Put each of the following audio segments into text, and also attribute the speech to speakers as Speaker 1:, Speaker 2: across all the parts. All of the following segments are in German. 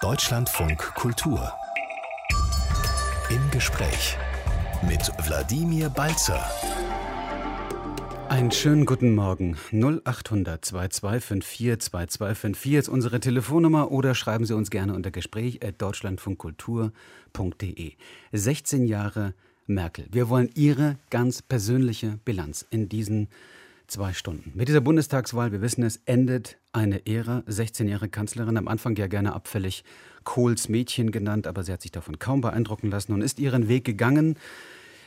Speaker 1: Deutschlandfunk Kultur. Im Gespräch mit Wladimir Balzer.
Speaker 2: Einen schönen guten Morgen. 0800 2254 2254 ist unsere Telefonnummer oder schreiben Sie uns gerne unter Gespräch at deutschlandfunkkultur.de. 16 Jahre Merkel. Wir wollen Ihre ganz persönliche Bilanz in diesen zwei Stunden. Mit dieser Bundestagswahl, wir wissen es, endet eine Ära. 16 Jahre Kanzlerin, am Anfang ja gerne abfällig Kohls Mädchen genannt, aber sie hat sich davon kaum beeindrucken lassen und ist ihren Weg gegangen.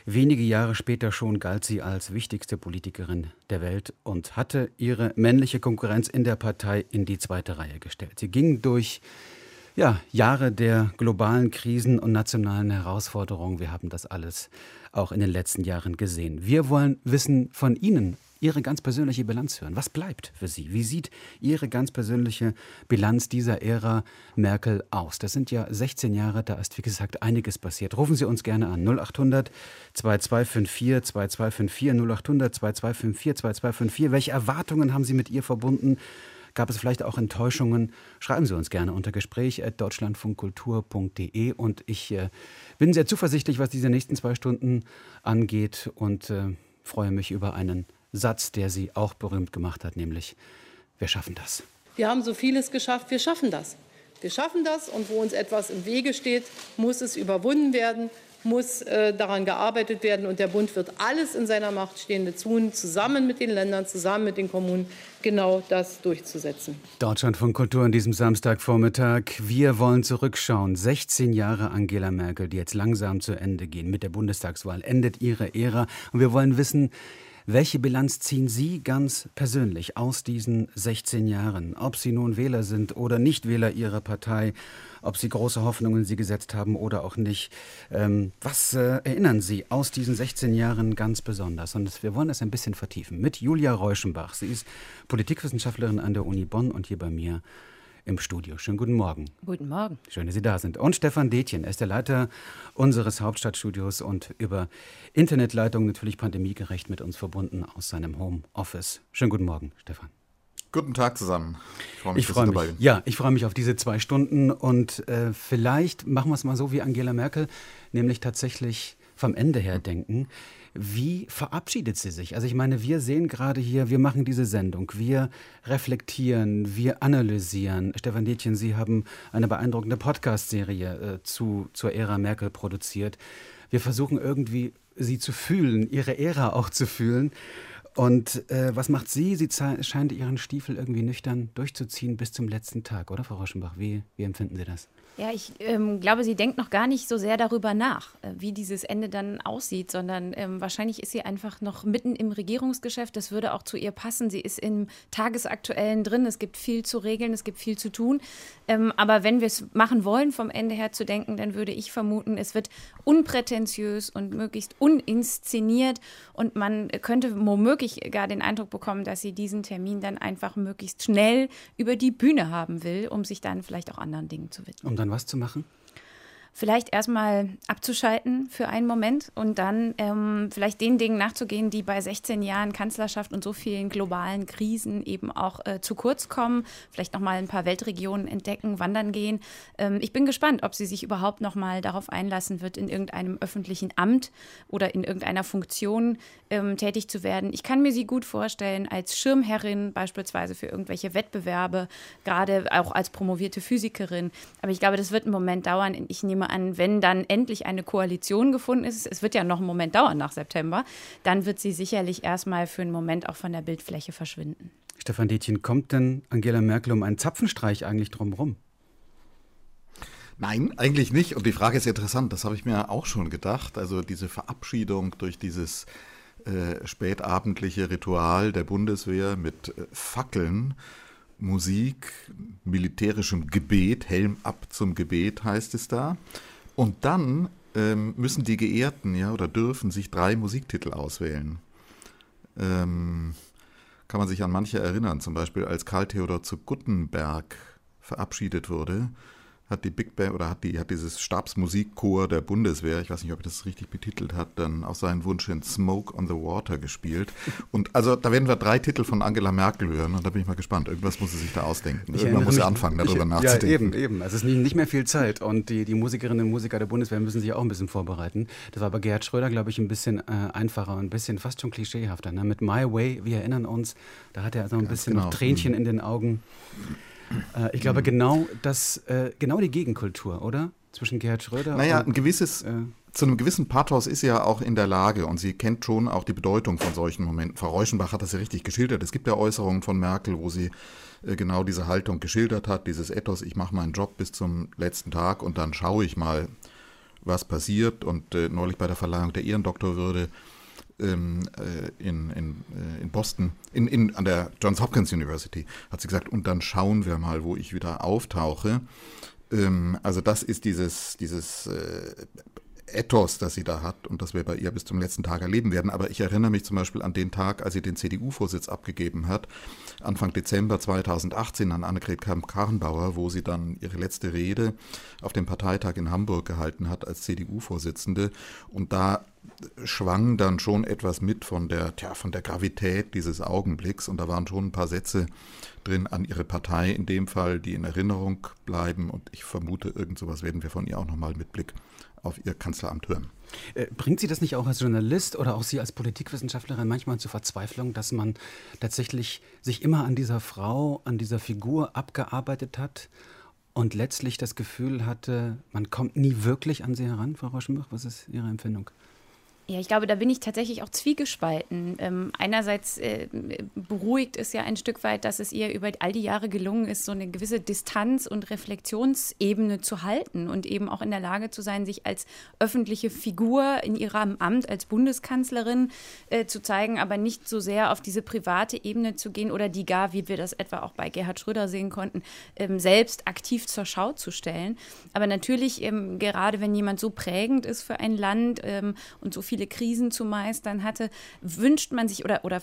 Speaker 2: Wenige Jahre später schon galt sie als wichtigste Politikerin der Welt und hatte ihre männliche Konkurrenz in der Partei in die zweite Reihe gestellt. Sie ging durch ja, Jahre der globalen Krisen und nationalen Herausforderungen. Wir haben das alles auch in den letzten Jahren gesehen. Wir wollen wissen von Ihnen, Ihre ganz persönliche Bilanz hören. Was bleibt für Sie? Wie sieht Ihre ganz persönliche Bilanz dieser Ära Merkel aus? Das sind ja 16 Jahre, da ist wie gesagt einiges passiert. Rufen Sie uns gerne an 0800 2254 2254 0800 2254 2254. Welche Erwartungen haben Sie mit ihr verbunden? Gab es vielleicht auch Enttäuschungen? Schreiben Sie uns gerne unter Gespräch at deutschlandfunkkultur.de und ich äh, bin sehr zuversichtlich, was diese nächsten zwei Stunden angeht und äh, freue mich über einen Satz, der sie auch berühmt gemacht hat, nämlich wir schaffen das.
Speaker 3: Wir haben so vieles geschafft, wir schaffen das. Wir schaffen das und wo uns etwas im Wege steht, muss es überwunden werden, muss äh, daran gearbeitet werden und der Bund wird alles in seiner Macht Stehende tun, zusammen mit den Ländern, zusammen mit den Kommunen, genau das durchzusetzen.
Speaker 2: Deutschland von Kultur an diesem Samstagvormittag. Wir wollen zurückschauen. 16 Jahre Angela Merkel, die jetzt langsam zu Ende gehen. Mit der Bundestagswahl endet ihre Ära und wir wollen wissen, welche Bilanz ziehen Sie ganz persönlich aus diesen 16 Jahren? Ob Sie nun Wähler sind oder nicht Wähler Ihrer Partei, ob Sie große Hoffnungen in Sie gesetzt haben oder auch nicht. Ähm, was äh, erinnern Sie aus diesen 16 Jahren ganz besonders? Und wir wollen das ein bisschen vertiefen mit Julia Reuschenbach. Sie ist Politikwissenschaftlerin an der Uni Bonn und hier bei mir im Studio. Schönen guten Morgen.
Speaker 4: Guten Morgen.
Speaker 2: Schön, dass Sie da sind. Und Stefan Detjen, er ist der Leiter unseres Hauptstadtstudios und über Internetleitung natürlich pandemiegerecht mit uns verbunden aus seinem Homeoffice. Schönen guten Morgen, Stefan.
Speaker 5: Guten Tag zusammen.
Speaker 2: Ich freue mich, ich freu mich. Ja, ich freue mich auf diese zwei Stunden und äh, vielleicht machen wir es mal so wie Angela Merkel, nämlich tatsächlich vom Ende her denken. Wie verabschiedet sie sich? Also ich meine, wir sehen gerade hier, wir machen diese Sendung, wir reflektieren, wir analysieren. Stefan Detjen, Sie haben eine beeindruckende Podcast-Serie äh, zu, zur Ära Merkel produziert. Wir versuchen irgendwie, sie zu fühlen, ihre Ära auch zu fühlen. Und äh, was macht sie? Sie scheint ihren Stiefel irgendwie nüchtern durchzuziehen bis zum letzten Tag, oder Frau Rauschenbach? Wie, wie empfinden Sie das?
Speaker 4: Ja, ich ähm, glaube, sie denkt noch gar nicht so sehr darüber nach, äh, wie dieses Ende dann aussieht, sondern ähm, wahrscheinlich ist sie einfach noch mitten im Regierungsgeschäft. Das würde auch zu ihr passen. Sie ist im Tagesaktuellen drin. Es gibt viel zu regeln, es gibt viel zu tun. Ähm, aber wenn wir es machen wollen, vom Ende her zu denken, dann würde ich vermuten, es wird unprätentiös und möglichst uninszeniert. Und man könnte womöglich gar den Eindruck bekommen, dass sie diesen Termin dann einfach möglichst schnell über die Bühne haben will, um sich dann vielleicht auch anderen Dingen zu widmen
Speaker 2: dann was zu machen?
Speaker 4: Vielleicht erstmal abzuschalten für einen Moment und dann ähm, vielleicht den Dingen nachzugehen, die bei 16 Jahren Kanzlerschaft und so vielen globalen Krisen eben auch äh, zu kurz kommen. Vielleicht nochmal ein paar Weltregionen entdecken, wandern gehen. Ähm, ich bin gespannt, ob sie sich überhaupt nochmal darauf einlassen wird, in irgendeinem öffentlichen Amt oder in irgendeiner Funktion ähm, tätig zu werden. Ich kann mir sie gut vorstellen als Schirmherrin beispielsweise für irgendwelche Wettbewerbe, gerade auch als promovierte Physikerin. Aber ich glaube, das wird einen Moment dauern. Ich nehme nehme an, wenn dann endlich eine Koalition gefunden ist, es wird ja noch einen Moment dauern nach September, dann wird sie sicherlich erstmal für einen Moment auch von der Bildfläche verschwinden.
Speaker 2: Stefan Detjen, kommt denn Angela Merkel um einen Zapfenstreich eigentlich drumherum?
Speaker 5: Nein, eigentlich nicht. Und die Frage ist interessant, das habe ich mir auch schon gedacht. Also diese Verabschiedung durch dieses äh, spätabendliche Ritual der Bundeswehr mit äh, Fackeln Musik, militärischem Gebet, Helm ab zum Gebet heißt es da. Und dann ähm, müssen die Geehrten ja oder dürfen sich drei Musiktitel auswählen. Ähm, kann man sich an manche erinnern, zum Beispiel als Karl Theodor zu Guttenberg verabschiedet wurde, hat die Big Band oder hat, die, hat dieses Stabsmusikchor der Bundeswehr, ich weiß nicht, ob ich das richtig betitelt hat, dann auf seinen Wunsch hin Smoke on the Water gespielt. Und also da werden wir drei Titel von Angela Merkel hören und da bin ich mal gespannt. Irgendwas muss sie sich da ausdenken. Ich Irgendwann muss sie anfangen, darüber ich, nachzudenken.
Speaker 2: Ja, eben, eben. Also es ist nicht mehr viel Zeit und die, die Musikerinnen und Musiker der Bundeswehr müssen sich auch ein bisschen vorbereiten. Das war bei Gerhard Schröder, glaube ich, ein bisschen äh, einfacher und ein bisschen fast schon klischeehafter. Ne? Mit My Way, wir erinnern uns, da hat er also ein Ganz bisschen genau. Tränchen in den Augen. Äh, ich glaube, mhm. genau das, äh, genau die Gegenkultur, oder? Zwischen Gerhard Schröder
Speaker 5: naja, und. ein gewisses. Äh, zu einem gewissen Pathos ist sie ja auch in der Lage und sie kennt schon auch die Bedeutung von solchen Momenten. Frau Reuschenbach hat das ja richtig geschildert. Es gibt ja Äußerungen von Merkel, wo sie äh, genau diese Haltung geschildert hat, dieses Ethos, ich mache meinen Job bis zum letzten Tag und dann schaue ich mal, was passiert. Und äh, neulich bei der Verleihung der Ehrendoktorwürde äh, in, in, äh, in Boston, in, in, an der Johns Hopkins University, hat sie gesagt, und dann schauen wir mal, wo ich wieder auftauche. Ähm, also das ist dieses, dieses äh, Ethos, das sie da hat und das wir bei ihr bis zum letzten Tag erleben werden. Aber ich erinnere mich zum Beispiel an den Tag, als sie den CDU-Vorsitz abgegeben hat, Anfang Dezember 2018 an Annegret Kramp-Karrenbauer, wo sie dann ihre letzte Rede auf dem Parteitag in Hamburg gehalten hat als CDU-Vorsitzende. Und da schwang dann schon etwas mit von der, tja, von der Gravität dieses Augenblicks und da waren schon ein paar Sätze drin an ihre Partei in dem Fall, die in Erinnerung bleiben und ich vermute, irgend sowas werden wir von ihr auch nochmal mit Blick auf ihr Kanzleramt hören.
Speaker 2: Äh, bringt Sie das nicht auch als Journalist oder auch Sie als Politikwissenschaftlerin manchmal zur Verzweiflung, dass man tatsächlich sich immer an dieser Frau, an dieser Figur abgearbeitet hat und letztlich das Gefühl hatte, man kommt nie wirklich an sie heran, Frau Rauschenbach? Was ist Ihre Empfindung?
Speaker 4: Ja, ich glaube, da bin ich tatsächlich auch zwiegespalten. Ähm, einerseits äh, beruhigt es ja ein Stück weit, dass es ihr über all die Jahre gelungen ist, so eine gewisse Distanz- und Reflexionsebene zu halten und eben auch in der Lage zu sein, sich als öffentliche Figur in ihrem Amt als Bundeskanzlerin äh, zu zeigen, aber nicht so sehr auf diese private Ebene zu gehen oder die gar, wie wir das etwa auch bei Gerhard Schröder sehen konnten, ähm, selbst aktiv zur Schau zu stellen. Aber natürlich, ähm, gerade wenn jemand so prägend ist für ein Land ähm, und so viel viele Krisen zu meistern hatte, wünscht man sich oder, oder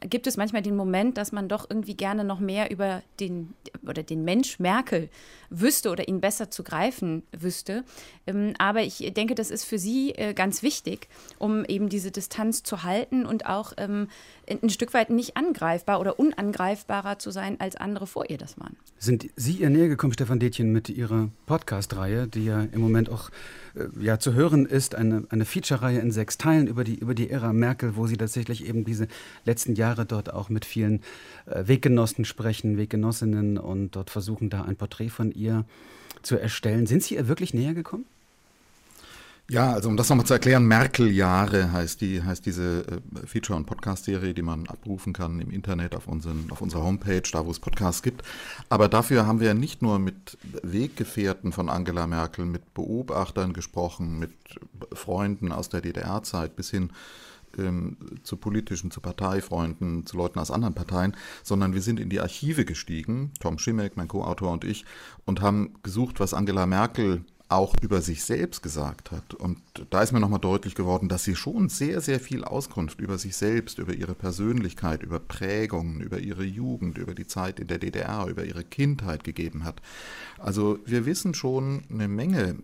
Speaker 4: gibt es manchmal den Moment, dass man doch irgendwie gerne noch mehr über den oder den Mensch Merkel wüsste oder ihn besser zu greifen wüsste. Ähm, aber ich denke, das ist für sie äh, ganz wichtig, um eben diese Distanz zu halten und auch ähm, ein Stück weit nicht angreifbar oder unangreifbarer zu sein, als andere vor ihr das waren.
Speaker 2: Sind Sie ihr näher gekommen, Stefan Detjen, mit Ihrer Podcast-Reihe, die ja im Moment auch äh, ja, zu hören ist, eine, eine Feature-Reihe in sechs Teilen über die, über die Ära Merkel, wo Sie tatsächlich eben diese letzten Jahre dort auch mit vielen äh, Weggenossen sprechen, Weggenossinnen und dort versuchen, da ein Porträt von ihr zu erstellen. Sind Sie ihr wirklich näher gekommen?
Speaker 5: Ja, also um das nochmal zu erklären, Merkel-Jahre heißt, die, heißt diese äh, Feature- und Podcast-Serie, die man abrufen kann im Internet auf, unseren, auf unserer Homepage, da wo es Podcasts gibt. Aber dafür haben wir nicht nur mit Weggefährten von Angela Merkel, mit Beobachtern gesprochen, mit Freunden aus der DDR-Zeit bis hin ähm, zu politischen, zu Parteifreunden, zu Leuten aus anderen Parteien, sondern wir sind in die Archive gestiegen, Tom Schimek, mein Co-Autor und ich, und haben gesucht, was Angela Merkel auch über sich selbst gesagt hat. Und da ist mir nochmal deutlich geworden, dass sie schon sehr, sehr viel Auskunft über sich selbst, über ihre Persönlichkeit, über Prägungen, über ihre Jugend, über die Zeit in der DDR, über ihre Kindheit gegeben hat. Also wir wissen schon eine Menge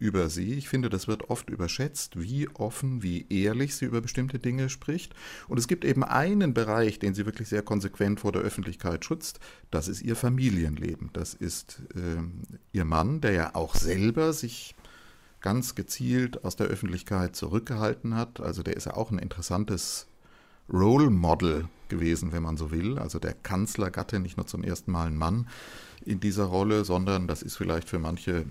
Speaker 5: über sie. Ich finde, das wird oft überschätzt, wie offen, wie ehrlich sie über bestimmte Dinge spricht. Und es gibt eben einen Bereich, den sie wirklich sehr konsequent vor der Öffentlichkeit schützt. Das ist ihr Familienleben. Das ist äh, ihr Mann, der ja auch selber sich ganz gezielt aus der Öffentlichkeit zurückgehalten hat. Also der ist ja auch ein interessantes Role Model gewesen, wenn man so will. Also der Kanzlergatte, nicht nur zum ersten Mal ein Mann in dieser Rolle, sondern das ist vielleicht für manche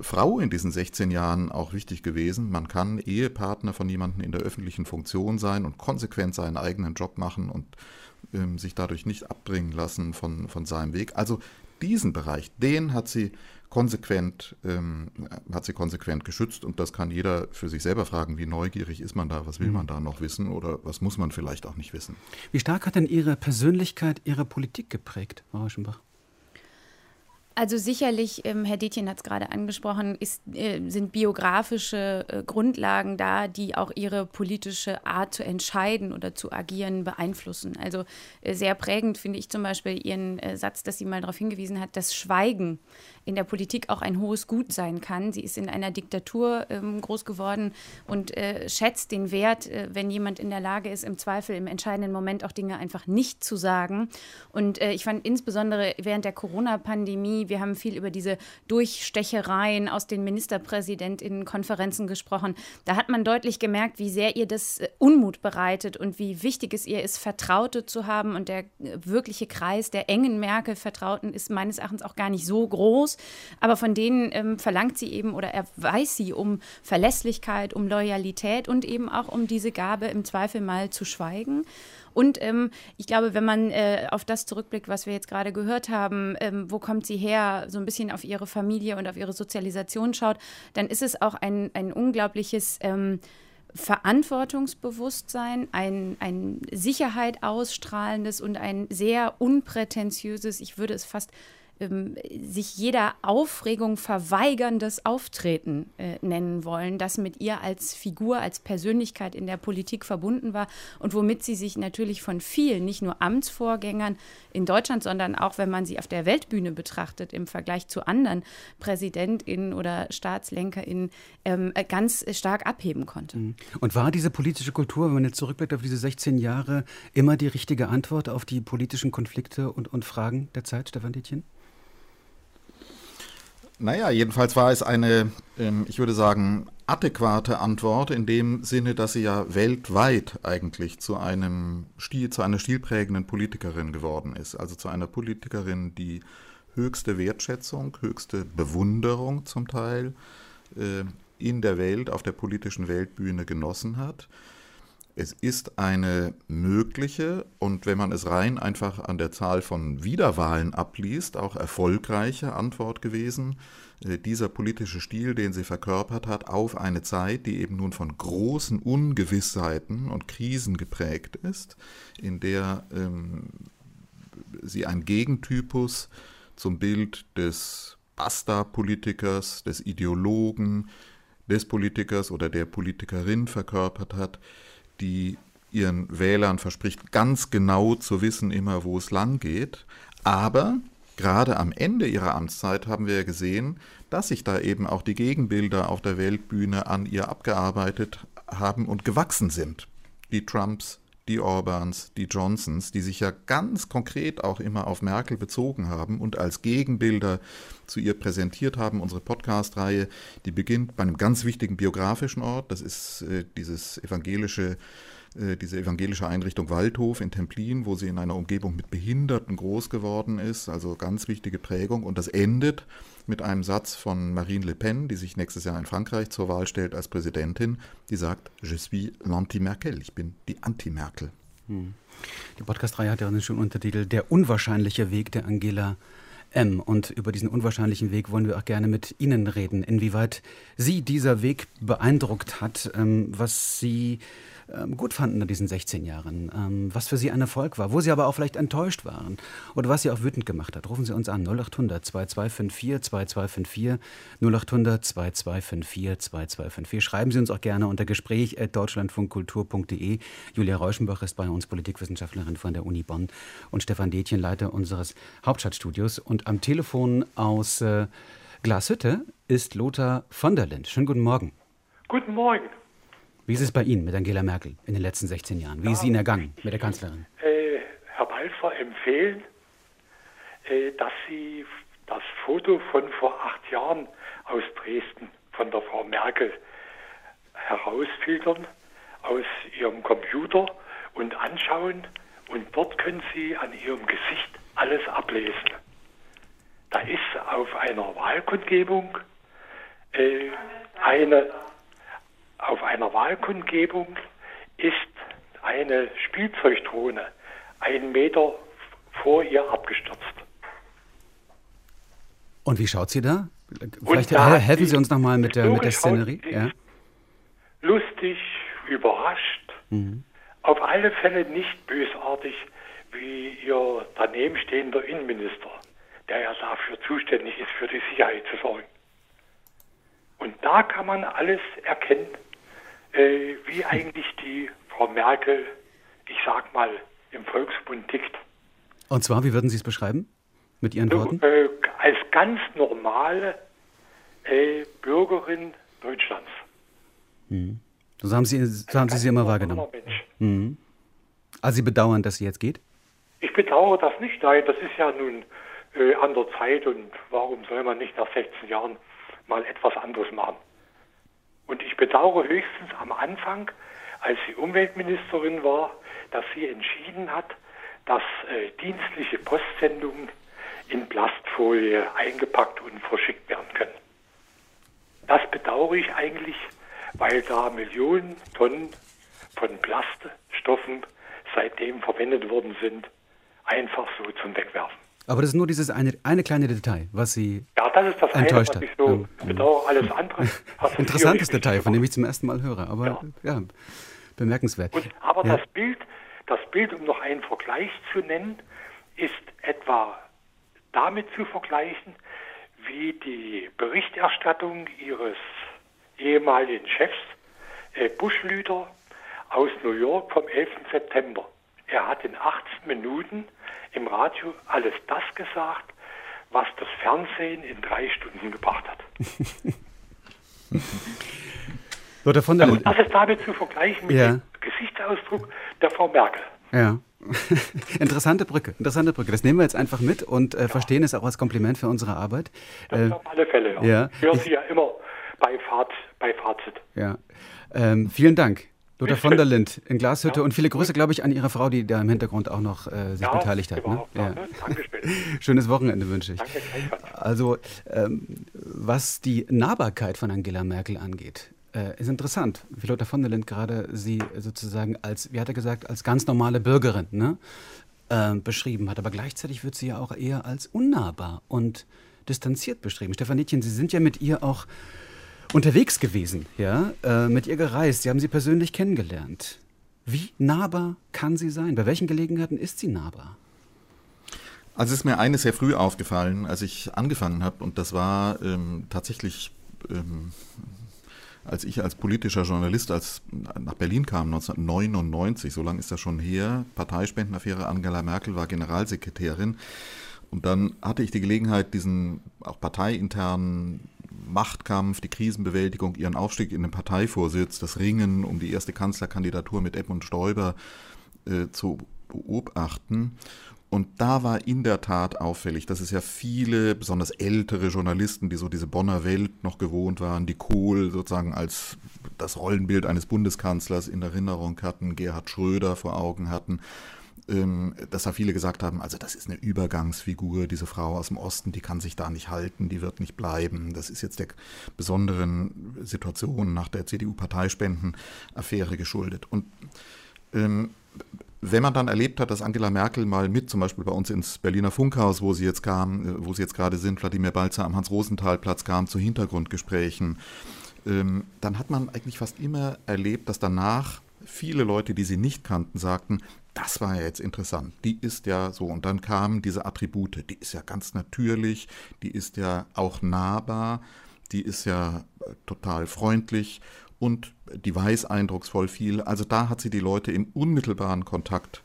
Speaker 5: Frau in diesen 16 Jahren auch wichtig gewesen. Man kann Ehepartner von jemandem in der öffentlichen Funktion sein und konsequent seinen eigenen Job machen und ähm, sich dadurch nicht abbringen lassen von, von seinem Weg. Also diesen Bereich, den hat sie konsequent, ähm, hat sie konsequent geschützt und das kann jeder für sich selber fragen, wie neugierig ist man da, was will mhm. man da noch wissen oder was muss man vielleicht auch nicht wissen.
Speaker 2: Wie stark hat denn Ihre Persönlichkeit Ihre Politik geprägt, Frau Rauschenbach?
Speaker 4: Also sicherlich, ähm, Herr Detjen hat es gerade angesprochen, ist, äh, sind biografische äh, Grundlagen da, die auch ihre politische Art zu entscheiden oder zu agieren beeinflussen. Also äh, sehr prägend finde ich zum Beispiel Ihren äh, Satz, dass sie mal darauf hingewiesen hat, dass Schweigen in der Politik auch ein hohes Gut sein kann. Sie ist in einer Diktatur ähm, groß geworden und äh, schätzt den Wert, äh, wenn jemand in der Lage ist, im Zweifel im entscheidenden Moment auch Dinge einfach nicht zu sagen. Und ich fand insbesondere während der Corona-Pandemie, wir haben viel über diese Durchstechereien aus den Ministerpräsidentinnenkonferenzen gesprochen. Da hat man deutlich gemerkt, wie sehr ihr das äh, Unmut bereitet und wie wichtig es ihr ist, Vertraute zu haben. Und der äh, wirkliche Kreis der engen Merkel-Vertrauten ist meines Erachtens auch gar nicht so groß. Aber von denen ähm, verlangt sie eben oder erweist sie um Verlässlichkeit, um Loyalität und eben auch um diese Gabe, im Zweifel mal zu schweigen. Und ähm, ich glaube, wenn man äh, auf das zurückblickt, was wir jetzt gerade gehört haben, ähm, wo kommt sie her, so ein bisschen auf ihre Familie und auf ihre Sozialisation schaut, dann ist es auch ein, ein unglaubliches ähm, Verantwortungsbewusstsein, ein, ein Sicherheit ausstrahlendes und ein sehr unprätentiöses, ich würde es fast ähm, sich jeder Aufregung verweigerndes Auftreten äh, nennen wollen, das mit ihr als Figur, als Persönlichkeit in der Politik verbunden war und womit sie sich natürlich von vielen, nicht nur Amtsvorgängern in Deutschland, sondern auch, wenn man sie auf der Weltbühne betrachtet, im Vergleich zu anderen PräsidentInnen oder StaatslenkerInnen, ähm, äh, ganz stark abheben konnte. Mhm.
Speaker 2: Und war diese politische Kultur, wenn man jetzt zurückblickt auf diese 16 Jahre, immer die richtige Antwort auf die politischen Konflikte und, und Fragen der Zeit, Stefan Dietjen?
Speaker 5: Naja, jedenfalls war es eine, ähm, ich würde sagen, adäquate Antwort in dem Sinne, dass sie ja weltweit eigentlich zu einem Stil, zu einer stilprägenden Politikerin geworden ist. Also zu einer Politikerin, die höchste Wertschätzung, höchste Bewunderung zum Teil äh, in der Welt, auf der politischen Weltbühne genossen hat es ist eine mögliche und wenn man es rein einfach an der Zahl von Wiederwahlen abliest, auch erfolgreiche Antwort gewesen. Äh, dieser politische Stil, den sie verkörpert hat, auf eine Zeit, die eben nun von großen Ungewissheiten und Krisen geprägt ist, in der ähm, sie ein Gegentypus zum Bild des Basta-Politikers, des Ideologen, des Politikers oder der Politikerin verkörpert hat, die ihren Wählern verspricht, ganz genau zu wissen immer, wo es lang geht. Aber gerade am Ende ihrer Amtszeit haben wir ja gesehen, dass sich da eben auch die Gegenbilder auf der Weltbühne an ihr abgearbeitet haben und gewachsen sind. Die Trumps, die Orbans, die Johnsons, die sich ja ganz konkret auch immer auf Merkel bezogen haben und als Gegenbilder zu ihr präsentiert haben. Unsere Podcast-Reihe, die beginnt bei einem ganz wichtigen biografischen Ort, das ist äh, dieses evangelische diese evangelische Einrichtung Waldhof in Templin, wo sie in einer Umgebung mit Behinderten groß geworden ist, also ganz wichtige Prägung. Und das endet mit einem Satz von Marine Le Pen, die sich nächstes Jahr in Frankreich zur Wahl stellt als Präsidentin, die sagt, je suis l'anti-Merkel, ich bin die Anti-Merkel. Hm.
Speaker 2: Die Podcast-Reihe hat ja einen schönen Untertitel, Der unwahrscheinliche Weg der Angela M. Und über diesen unwahrscheinlichen Weg wollen wir auch gerne mit Ihnen reden, inwieweit Sie dieser Weg beeindruckt hat, ähm, was Sie ähm, gut fanden in diesen 16 Jahren, ähm, was für Sie ein Erfolg war, wo Sie aber auch vielleicht enttäuscht waren oder was Sie auch wütend gemacht hat. Rufen Sie uns an 0800 2254 2254 0800 2254 2254. Schreiben Sie uns auch gerne unter Gespräch deutschlandfunkkultur.de. Julia Reuschenbach ist bei uns Politikwissenschaftlerin von der Uni Bonn und Stefan Detjen, Leiter unseres Hauptstadtstudios. Und am Telefon aus äh, Glashütte ist Lothar von der Lind. Schönen guten Morgen.
Speaker 6: Guten Morgen.
Speaker 2: Wie ist es bei Ihnen mit Angela Merkel in den letzten 16 Jahren? Wie ist Ihnen ergangen mit der Kanzlerin?
Speaker 6: Äh, Herr Balfer empfehlen, äh, dass Sie das Foto von vor acht Jahren aus Dresden von der Frau Merkel herausfiltern aus Ihrem Computer und anschauen. Und dort können Sie an Ihrem Gesicht alles ablesen. Da ist auf einer Wahlkundgebung äh, eine auf einer Wahlkundgebung ist eine Spielzeugdrohne einen Meter vor ihr abgestürzt.
Speaker 2: Und wie schaut sie da? Vielleicht da helfen Sie uns nochmal mit der, mit der Szenerie. Ja.
Speaker 6: Lustig, überrascht, mhm. auf alle Fälle nicht bösartig wie ihr daneben stehender Innenminister, der ja dafür zuständig ist, für die Sicherheit zu sorgen. Und da kann man alles erkennen, äh, wie eigentlich die Frau Merkel, ich sag mal, im Volksbund tickt.
Speaker 2: Und zwar, wie würden Sie es beschreiben? Mit Ihren Worten?
Speaker 6: Äh, als ganz normale äh, Bürgerin Deutschlands.
Speaker 2: Mhm. So haben Sie, so haben Sie sie immer wahrgenommen. Mhm. Also Sie bedauern, dass sie jetzt geht?
Speaker 6: Ich bedauere das nicht. Nein, das ist ja nun äh, an der Zeit und warum soll man nicht nach 16 Jahren mal etwas anderes machen? Und ich bedauere höchstens am Anfang, als sie Umweltministerin war, dass sie entschieden hat, dass äh, dienstliche Postsendungen in Plastfolie eingepackt und verschickt werden können. Das bedauere ich eigentlich, weil da Millionen Tonnen von Plaststoffen seitdem verwendet worden sind, einfach so zum Wegwerfen.
Speaker 2: Aber das ist nur dieses eine, eine kleine Detail, was Sie
Speaker 6: Ja, das ist das
Speaker 2: enttäuscht
Speaker 6: eine, was
Speaker 2: hat.
Speaker 6: ich so
Speaker 2: Ja.
Speaker 6: bedauere. Alles andere.
Speaker 2: Interessantes Detail, von dem ich zum ersten Mal höre. Aber ja, bemerkenswert.
Speaker 6: Und, aber
Speaker 2: ja.
Speaker 6: das Bild, das Bild, um noch einen Vergleich zu nennen, ist etwa damit zu vergleichen, wie die Berichterstattung ihres ehemaligen Chefs äh, Buschlüter aus New York vom 11. September. Er hat in 18 Minuten im Radio alles das gesagt, was das Fernsehen in drei Stunden gebracht hat.
Speaker 2: Lothar von der Linden.
Speaker 6: das ist damit zu vergleichen mit
Speaker 2: Ja.
Speaker 6: dem Gesichtsausdruck der Frau Merkel.
Speaker 2: Ja. interessante Brücke, interessante Brücke. Das nehmen wir jetzt einfach mit und äh, verstehen es auch als Kompliment für unsere Arbeit.
Speaker 6: Das
Speaker 2: Äh,
Speaker 6: auf alle Fälle, ja.
Speaker 2: ja.
Speaker 6: Ich höre Sie ja immer bei, Fahrt, bei Fazit.
Speaker 2: ja. Ähm, vielen Dank. Lothar von der Lind in Glashütte
Speaker 6: Ja.
Speaker 2: und viele Grüße, glaube ich, an Ihre Frau, die da im Hintergrund auch noch äh, sich
Speaker 6: Ja,
Speaker 2: beteiligt hat. Ne?
Speaker 6: ja. ne? Dankeschön.
Speaker 2: Schönes Wochenende wünsche ich.
Speaker 6: Danke.
Speaker 2: Also, ähm, was die Nahbarkeit von Angela Merkel angeht, äh, ist interessant, wie Lothar von der Lind gerade sie sozusagen als, wie hat er gesagt, als ganz normale Bürgerin ne, äh, beschrieben hat. Aber gleichzeitig wird sie ja auch eher als unnahbar und distanziert beschrieben. Stefanetchen, Sie sind ja mit ihr auch unterwegs gewesen, ja, äh, mit ihr gereist. Sie haben sie persönlich kennengelernt. Wie nahbar kann sie sein? Bei welchen Gelegenheiten ist sie nahbar?
Speaker 5: Also es ist mir eines sehr früh aufgefallen, als ich angefangen habe, und das war ähm, tatsächlich, ähm, als ich als politischer Journalist als, nach Berlin kam, 1999, so lange ist das schon her, Parteispendenaffäre, Angela Merkel war Generalsekretärin. Und dann hatte ich die Gelegenheit, diesen auch parteiinternen Machtkampf, die Krisenbewältigung, ihren Aufstieg in den Parteivorsitz, das Ringen um die erste Kanzlerkandidatur mit Edmund Stoiber äh, zu beobachten. Und da war in der Tat auffällig, dass es ja viele, besonders ältere Journalisten, die so diese Bonner Welt noch gewohnt waren, die Kohl sozusagen als das Rollenbild eines Bundeskanzlers in Erinnerung hatten, Gerhard Schröder vor Augen hatten, dass da viele gesagt haben, also das ist eine Übergangsfigur, diese Frau aus dem Osten, die kann sich da nicht halten, die wird nicht bleiben. Das ist jetzt der besonderen Situation nach der CDU-Parteispendenaffäre geschuldet. Und ähm, wenn man dann erlebt hat, dass Angela Merkel mal mit, zum Beispiel bei uns ins Berliner Funkhaus, wo sie jetzt kam, äh, wo sie jetzt gerade sind, Wladimir Balzer am Hans-Rosenthal-Platz kam, zu Hintergrundgesprächen, ähm, dann hat man eigentlich fast immer erlebt, dass danach viele Leute, die sie nicht kannten, sagten, das war ja jetzt interessant, die ist ja so. Und dann kamen diese Attribute, die ist ja ganz natürlich, die ist ja auch nahbar, die ist ja äh, total freundlich und die weiß eindrucksvoll viel. Also da hat sie die Leute im unmittelbaren Kontakt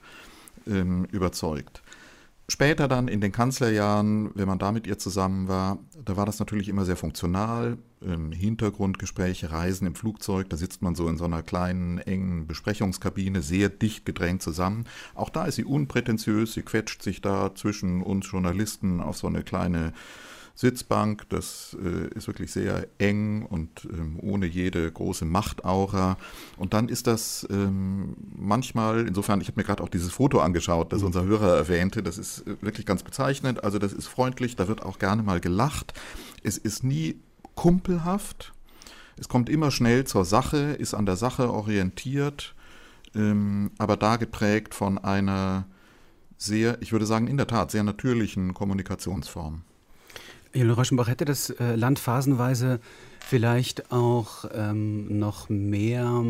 Speaker 5: ähm, überzeugt. Später dann in den Kanzlerjahren, wenn man da mit ihr zusammen war, da war das natürlich immer sehr funktional. Hintergrundgespräche, Reisen im Flugzeug, da sitzt man so in so einer kleinen, engen Besprechungskabine, sehr dicht gedrängt zusammen. Auch da ist sie unprätentiös, sie quetscht sich da zwischen uns Journalisten auf so eine kleine Sitzbank. Das äh, ist wirklich sehr eng und ähm, ohne jede große Machtaura. Und dann ist das ähm, manchmal, insofern, ich habe mir gerade auch dieses Foto angeschaut, das unser Hörer erwähnte, das ist äh, wirklich ganz bezeichnend. Also das ist freundlich, da wird auch gerne mal gelacht. Es ist nie kumpelhaft. Es kommt immer schnell zur Sache, ist an der Sache orientiert, ähm, aber da geprägt von einer sehr, ich würde sagen, in der Tat sehr natürlichen Kommunikationsform.
Speaker 2: Jule Rauschenbach, hätte das äh, Land phasenweise vielleicht auch ähm, noch mehr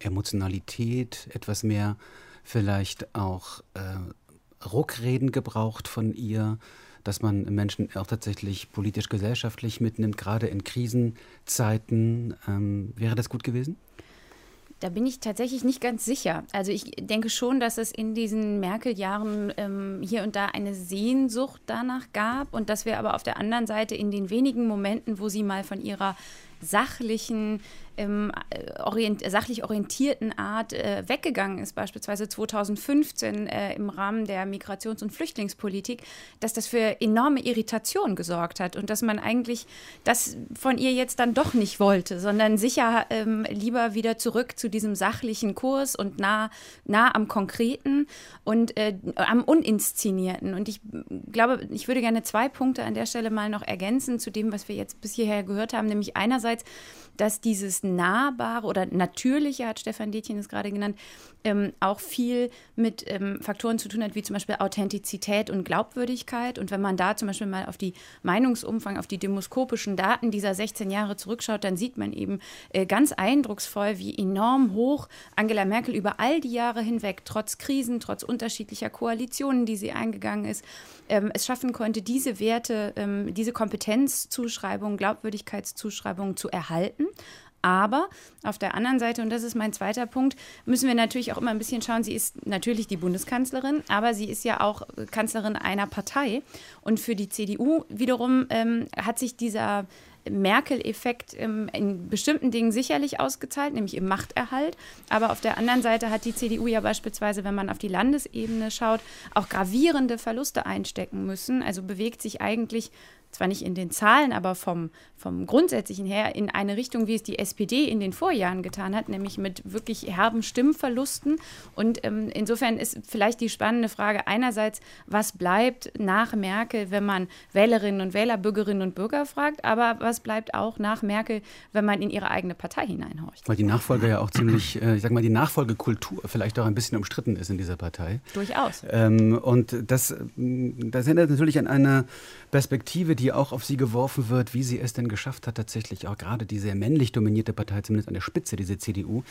Speaker 2: Emotionalität, etwas mehr vielleicht auch äh, Ruckreden gebraucht von ihr, dass man Menschen auch tatsächlich politisch-gesellschaftlich mitnimmt, gerade in Krisenzeiten. Ähm, wäre das gut gewesen?
Speaker 4: Da bin ich tatsächlich nicht ganz sicher. Also ich denke schon, dass es in diesen Merkel-Jahren ähm, hier und da eine Sehnsucht danach gab und dass wir aber auf der anderen Seite in den wenigen Momenten, wo sie mal von ihrer sachlichen ähm, orient, sachlich orientierten Art äh, weggegangen ist, beispielsweise 2015 äh, im Rahmen der Migrations- und Flüchtlingspolitik, dass das für enorme Irritation gesorgt hat und dass man eigentlich das von ihr jetzt dann doch nicht wollte, sondern sicher ähm, lieber wieder zurück zu diesem sachlichen Kurs und nah, nah am Konkreten und äh, am Uninszenierten. Und ich glaube, ich würde gerne zwei Punkte an der Stelle mal noch ergänzen zu dem, was wir jetzt bis hierher gehört haben, nämlich einerseits, dass dieses Nahbare oder Natürliche, hat Stefan Detjen es gerade genannt, ähm, auch viel mit ähm, Faktoren zu tun hat, wie zum Beispiel Authentizität und Glaubwürdigkeit. Und wenn man da zum Beispiel mal auf die Meinungsumfang, auf die demoskopischen Daten dieser 16 Jahre zurückschaut, dann sieht man eben äh, ganz eindrucksvoll, wie enorm hoch Angela Merkel über all die Jahre hinweg, trotz Krisen, trotz unterschiedlicher Koalitionen, die sie eingegangen ist, ähm, es schaffen konnte, diese Werte, ähm, diese Kompetenzzuschreibungen, Glaubwürdigkeitszuschreibungen zu erhalten aber auf der anderen Seite, und das ist mein zweiter Punkt, müssen wir natürlich auch immer ein bisschen schauen, sie ist natürlich die Bundeskanzlerin, aber sie ist ja auch Kanzlerin einer Partei. Und für die CDU wiederum ähm, hat sich dieser Merkel-Effekt ähm, in bestimmten Dingen sicherlich ausgezahlt, nämlich im Machterhalt. Aber auf der anderen Seite hat die CDU ja beispielsweise, wenn man auf die Landesebene schaut, auch gravierende Verluste einstecken müssen. Also bewegt sich eigentlich zwar nicht in den Zahlen, aber vom, vom Grundsätzlichen her in eine Richtung, wie es die SPD in den Vorjahren getan hat, nämlich mit wirklich herben Stimmverlusten. Und ähm, insofern ist vielleicht die spannende Frage einerseits, was bleibt nach Merkel, wenn man Wählerinnen und Wähler, Bürgerinnen und Bürger fragt, aber was bleibt auch nach Merkel, wenn man in ihre eigene Partei hineinhorcht.
Speaker 2: Weil die Nachfolge ja auch ziemlich, äh, ich sag mal, die Nachfolgekultur vielleicht auch ein bisschen umstritten ist in dieser Partei.
Speaker 4: Durchaus.
Speaker 2: Ähm, und das, das erinnert natürlich an eine Perspektive, die auch auf sie geworfen wird, wie sie es denn geschafft hat, tatsächlich auch gerade die sehr männlich dominierte Partei, zumindest an der Spitze, diese CDU,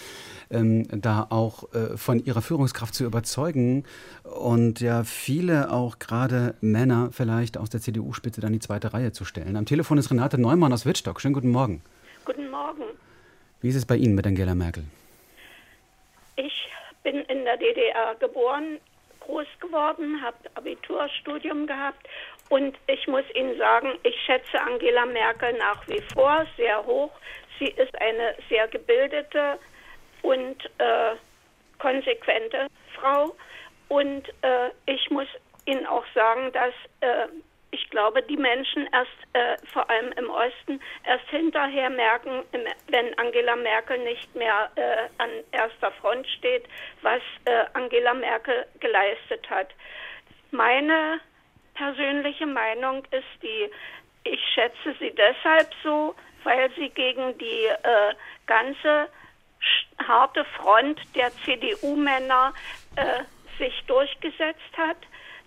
Speaker 2: ähm, da auch äh, von ihrer Führungskraft zu überzeugen und ja viele auch gerade Männer vielleicht aus der CDU-Spitze dann die zweite Reihe zu stellen. Am Telefon ist Renate Neumann aus Wittstock. Schönen guten Morgen.
Speaker 7: Guten Morgen.
Speaker 2: Wie ist es bei Ihnen mit Angela Merkel?
Speaker 7: Ich bin in der DDR geboren, groß geworden, habe Abiturstudium gehabt und ich muss Ihnen sagen, ich schätze Angela Merkel nach wie vor sehr hoch. Sie ist eine sehr gebildete und äh, konsequente Frau. Und äh, ich muss Ihnen auch sagen, dass äh, ich glaube, die Menschen erst, äh, vor allem im Osten, erst hinterher merken, wenn Angela Merkel nicht mehr äh, an erster Front steht, was äh, Angela Merkel geleistet hat. Meine persönliche Meinung ist die, ich schätze sie deshalb so, weil sie gegen die äh, ganze harte Front der CDU-Männer äh, sich durchgesetzt hat.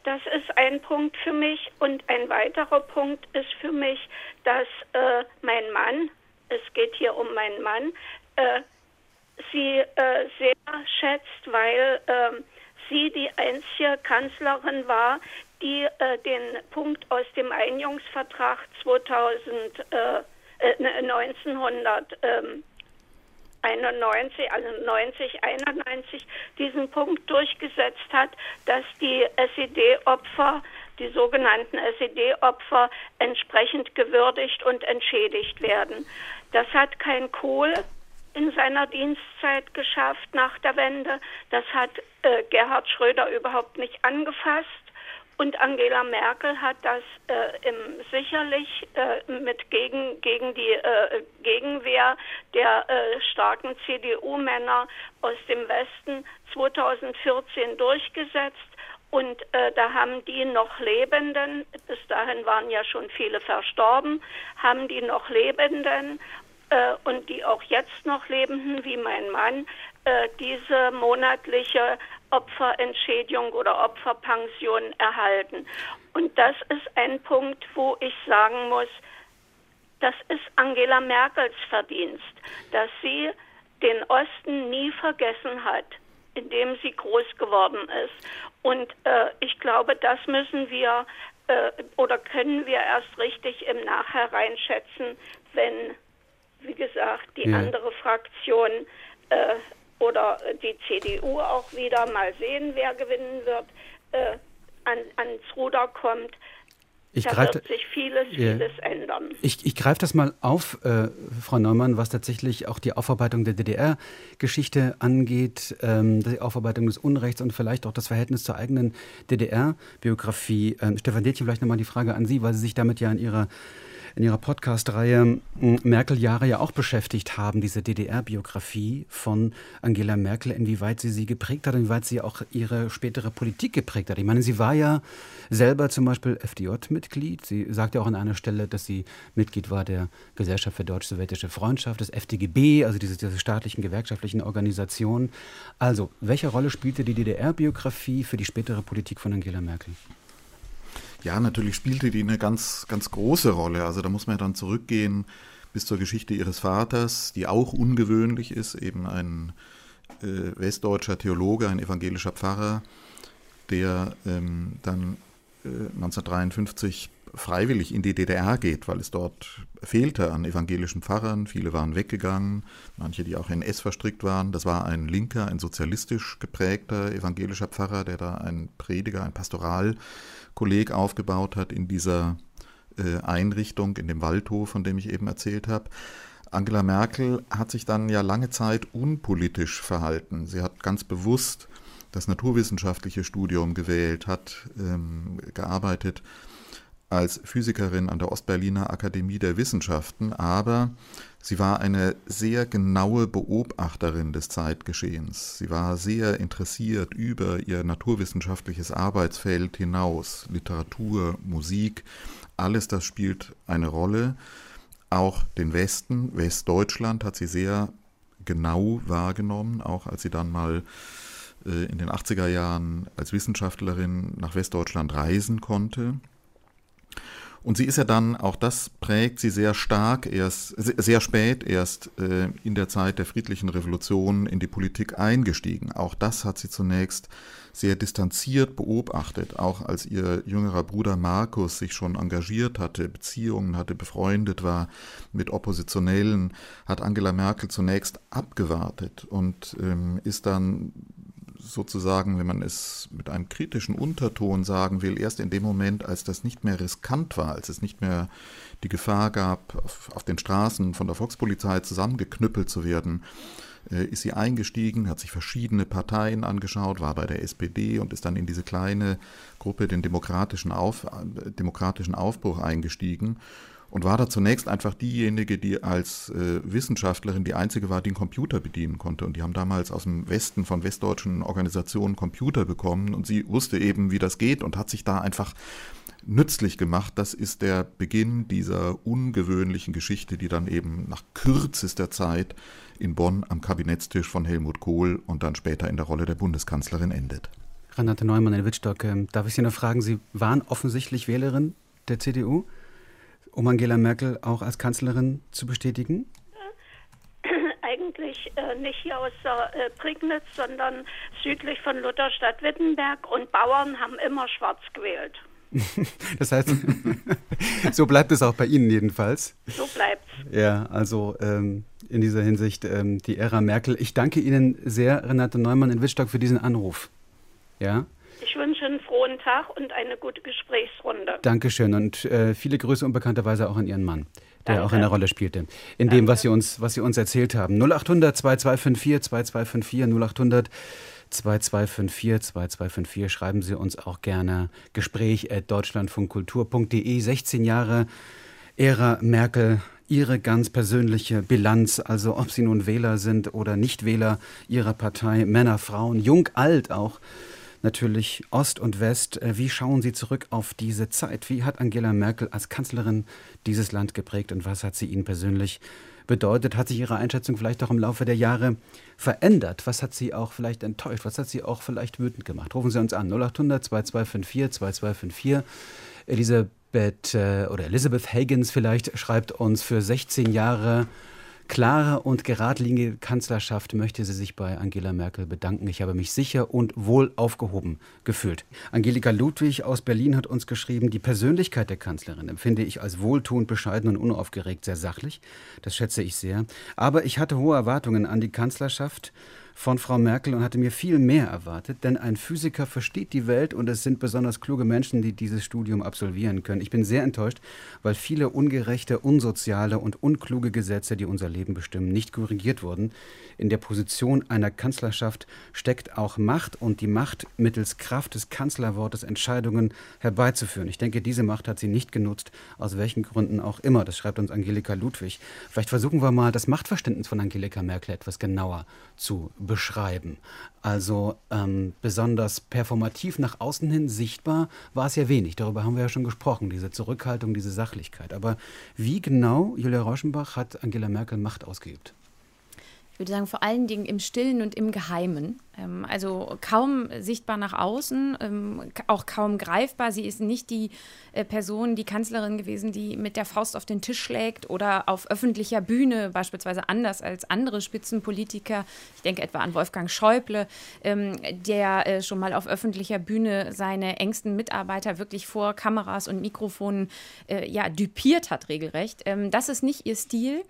Speaker 7: Das ist ein Punkt für mich. Und ein weiterer Punkt ist für mich, dass äh, mein Mann, es geht hier um meinen Mann, äh, sie äh, sehr schätzt, weil ähm, sie die einzige Kanzlerin war, die äh, den Punkt aus dem Einigungsvertrag 2000, 1900 ähm, 91, also 90, 91 diesen Punkt durchgesetzt hat, dass die SED-Opfer, die sogenannten SED-Opfer entsprechend gewürdigt und entschädigt werden. Das hat kein Kohl in seiner Dienstzeit geschafft nach der Wende. Das hat äh, Gerhard Schröder überhaupt nicht angefasst. Und Angela Merkel hat das äh, im, sicherlich äh, mit gegen, gegen die äh, Gegenwehr der äh, starken CDU-Männer aus dem Westen 2014 durchgesetzt. Und äh, da haben die noch Lebenden, bis dahin waren ja schon viele verstorben, haben die noch Lebenden äh, und die auch jetzt noch Lebenden, wie mein Mann, diese monatliche Opferentschädigung oder Opferpension erhalten. Und das ist ein Punkt, wo ich sagen muss, das ist Angela Merkels Verdienst, dass sie den Osten nie vergessen hat, in dem sie groß geworden ist. Und äh, ich glaube, das müssen wir äh, oder können wir erst richtig im Nachhinein schätzen, wenn, wie gesagt, die ja. andere Fraktion äh, oder die CDU auch wieder mal sehen, wer gewinnen wird, äh, an, ans Ruder kommt.
Speaker 2: Ich
Speaker 7: da
Speaker 2: greif,
Speaker 7: wird sich vieles, yeah. vieles ändern.
Speaker 2: Ich, ich greife das mal auf, äh, Frau Neumann, was tatsächlich auch die Aufarbeitung der DDR-Geschichte angeht, ähm, die Aufarbeitung des Unrechts und vielleicht auch das Verhältnis zur eigenen DDR-Biografie. Ähm, Stefan Detchen, vielleicht nochmal die Frage an Sie, weil Sie sich damit ja in Ihrer in Ihrer Podcast-Reihe Merkel-Jahre ja auch beschäftigt haben, diese DDR-Biografie von Angela Merkel, inwieweit sie sie geprägt hat, inwieweit sie auch ihre spätere Politik geprägt hat. Ich meine, sie war ja selber zum Beispiel FDJ-Mitglied. Sie sagt ja auch an einer Stelle, dass sie Mitglied war der Gesellschaft für deutsch-sowjetische Freundschaft, des FDGB, also diese, diese staatlichen gewerkschaftlichen Organisationen. Also, welche Rolle spielte die DDR-Biografie für die spätere Politik von Angela Merkel?
Speaker 5: Ja, natürlich spielte die eine ganz, ganz große Rolle. Also da muss man ja dann zurückgehen bis zur Geschichte ihres Vaters, die auch ungewöhnlich ist, eben ein äh, westdeutscher Theologe, ein evangelischer Pfarrer, der ähm, dann äh, 1953 freiwillig in die DDR geht, weil es dort fehlte an evangelischen Pfarrern. Viele waren weggegangen, manche, die auch in S verstrickt waren. Das war ein linker, ein sozialistisch geprägter evangelischer Pfarrer, der da ein Prediger, ein Pastoralkolleg aufgebaut hat in dieser äh, Einrichtung, in dem Waldhof, von dem ich eben erzählt habe. Angela Merkel hat sich dann ja lange Zeit unpolitisch verhalten. Sie hat ganz bewusst das naturwissenschaftliche Studium gewählt, hat ähm, gearbeitet als Physikerin an der Ostberliner Akademie der Wissenschaften, aber sie war eine sehr genaue Beobachterin des Zeitgeschehens. Sie war sehr interessiert über ihr naturwissenschaftliches Arbeitsfeld hinaus. Literatur, Musik, alles das spielt eine Rolle. Auch den Westen, Westdeutschland hat sie sehr genau wahrgenommen, auch als sie dann mal äh, in den 80er Jahren als Wissenschaftlerin nach Westdeutschland reisen konnte. Und sie ist ja dann, auch das prägt sie sehr stark, erst sehr spät erst äh, in der Zeit der friedlichen Revolution in die Politik eingestiegen. Auch das hat sie zunächst sehr distanziert beobachtet, auch als ihr jüngerer Bruder Markus sich schon engagiert hatte, Beziehungen hatte, befreundet war mit Oppositionellen, hat Angela Merkel zunächst abgewartet und ähm, ist dann sozusagen, wenn man es mit einem kritischen Unterton sagen will, erst in dem Moment, als das nicht mehr riskant war, als es nicht mehr die Gefahr gab, auf, auf den Straßen von der Volkspolizei zusammengeknüppelt zu werden, äh, ist sie eingestiegen, hat sich verschiedene Parteien angeschaut, war bei der SPD und ist dann in diese kleine Gruppe, den demokratischen, Auf, äh, demokratischen Aufbruch eingestiegen und war da zunächst einfach diejenige, die als äh, Wissenschaftlerin die einzige war, die einen Computer bedienen konnte. Und die haben damals aus dem Westen von westdeutschen Organisationen Computer bekommen und sie wusste eben, wie das geht und hat sich da einfach nützlich gemacht. Das ist der Beginn dieser ungewöhnlichen Geschichte, die dann eben nach kürzester Zeit in Bonn am Kabinettstisch von Helmut Kohl und dann später in der Rolle der Bundeskanzlerin endet.
Speaker 2: Renate Neumann in Wittstock, ähm, darf ich Sie noch fragen, Sie waren offensichtlich Wählerin der CDU? Um Angela Merkel auch als Kanzlerin zu bestätigen?
Speaker 7: Eigentlich äh, nicht hier aus der äh, Prignitz, sondern südlich von Lutherstadt-Wittenberg und Bauern haben immer schwarz gewählt.
Speaker 2: das heißt, so bleibt es auch bei Ihnen jedenfalls.
Speaker 7: So bleibt
Speaker 2: es. Ja, also ähm, in dieser Hinsicht ähm, die Ära Merkel. Ich danke Ihnen sehr, Renate Neumann in Wittstock, für diesen Anruf. Ja.
Speaker 7: Ich wünsche einen frohen Tag und eine gute Gesprächsrunde.
Speaker 2: Dankeschön und äh, viele Grüße unbekannterweise auch an Ihren Mann, der Danke. auch eine Rolle spielte in Danke. dem, was Sie, uns, was Sie uns erzählt haben. 0800 2254 2254 0800 2254 2254 schreiben Sie uns auch gerne Gespräch at deutschlandfunkkultur.de 16 Jahre Ära Merkel Ihre ganz persönliche Bilanz, also ob Sie nun Wähler sind oder Nichtwähler Ihrer Partei, Männer, Frauen, jung, alt auch natürlich Ost und West. Äh, wie schauen Sie zurück auf diese Zeit? Wie hat Angela Merkel als Kanzlerin dieses Land geprägt und was hat sie Ihnen persönlich bedeutet? Hat sich Ihre Einschätzung vielleicht auch im Laufe der Jahre verändert? Was hat Sie auch vielleicht enttäuscht? Was hat Sie auch vielleicht wütend gemacht? Rufen Sie uns an 0800 2254 2254. Elisabeth äh, oder Elizabeth Higgins vielleicht schreibt uns für 16 Jahre klare und geradlinige Kanzlerschaft möchte sie sich bei Angela Merkel bedanken. Ich habe mich sicher und wohl aufgehoben gefühlt. Angelika Ludwig aus Berlin hat uns geschrieben, die Persönlichkeit der Kanzlerin empfinde ich als wohltuend, bescheiden und unaufgeregt, sehr sachlich. Das schätze ich sehr. Aber ich hatte hohe Erwartungen an die Kanzlerschaft von Frau Merkel und hatte mir viel mehr erwartet, denn ein Physiker versteht die Welt und es sind besonders kluge Menschen, die dieses Studium absolvieren können. Ich bin sehr enttäuscht, weil viele ungerechte, unsoziale und unkluge Gesetze, die unser Leben bestimmen, nicht korrigiert wurden. In der Position einer Kanzlerschaft steckt auch Macht und die Macht mittels Kraft des Kanzlerwortes Entscheidungen herbeizuführen. Ich denke, diese Macht hat sie nicht genutzt, aus welchen Gründen auch immer. Das schreibt uns Angelika Ludwig. Vielleicht versuchen wir mal das Machtverständnis von Angelika Merkel etwas genauer zu beschreiben. Also ähm, besonders performativ nach außen hin sichtbar war es ja wenig. Darüber haben wir ja schon gesprochen, diese Zurückhaltung, diese Sachlichkeit. Aber wie genau, Julia Rauschenbach, hat Angela Merkel Macht ausgeübt?
Speaker 4: Würde sagen, vor allen Dingen im Stillen und im Geheimen. Ähm, also kaum sichtbar nach außen, ähm, auch kaum greifbar. Sie ist nicht die äh, Person, die Kanzlerin gewesen, die mit der Faust auf den Tisch schlägt oder auf öffentlicher Bühne, beispielsweise anders als andere Spitzenpolitiker. Ich denke etwa an Wolfgang Schäuble, ähm, der äh, schon mal auf öffentlicher Bühne seine engsten Mitarbeiter wirklich vor Kameras und Mikrofonen äh, ja, düpiert hat, regelrecht. das ist nicht ihr Stil.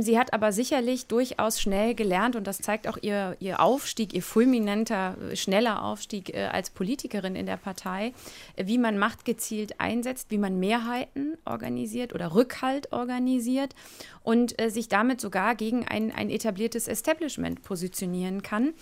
Speaker 4: sie hat aber sicherlich durchaus schnell gelernt und das zeigt auch ihr, ihr Aufstieg, ihr fulminanter, schneller Aufstieg äh, als Politikerin in der Partei, äh, wie man Macht gezielt einsetzt, wie man Mehrheiten organisiert oder Rückhalt organisiert und äh, sich damit sogar gegen ein, ein etabliertes Establishment positionieren kann.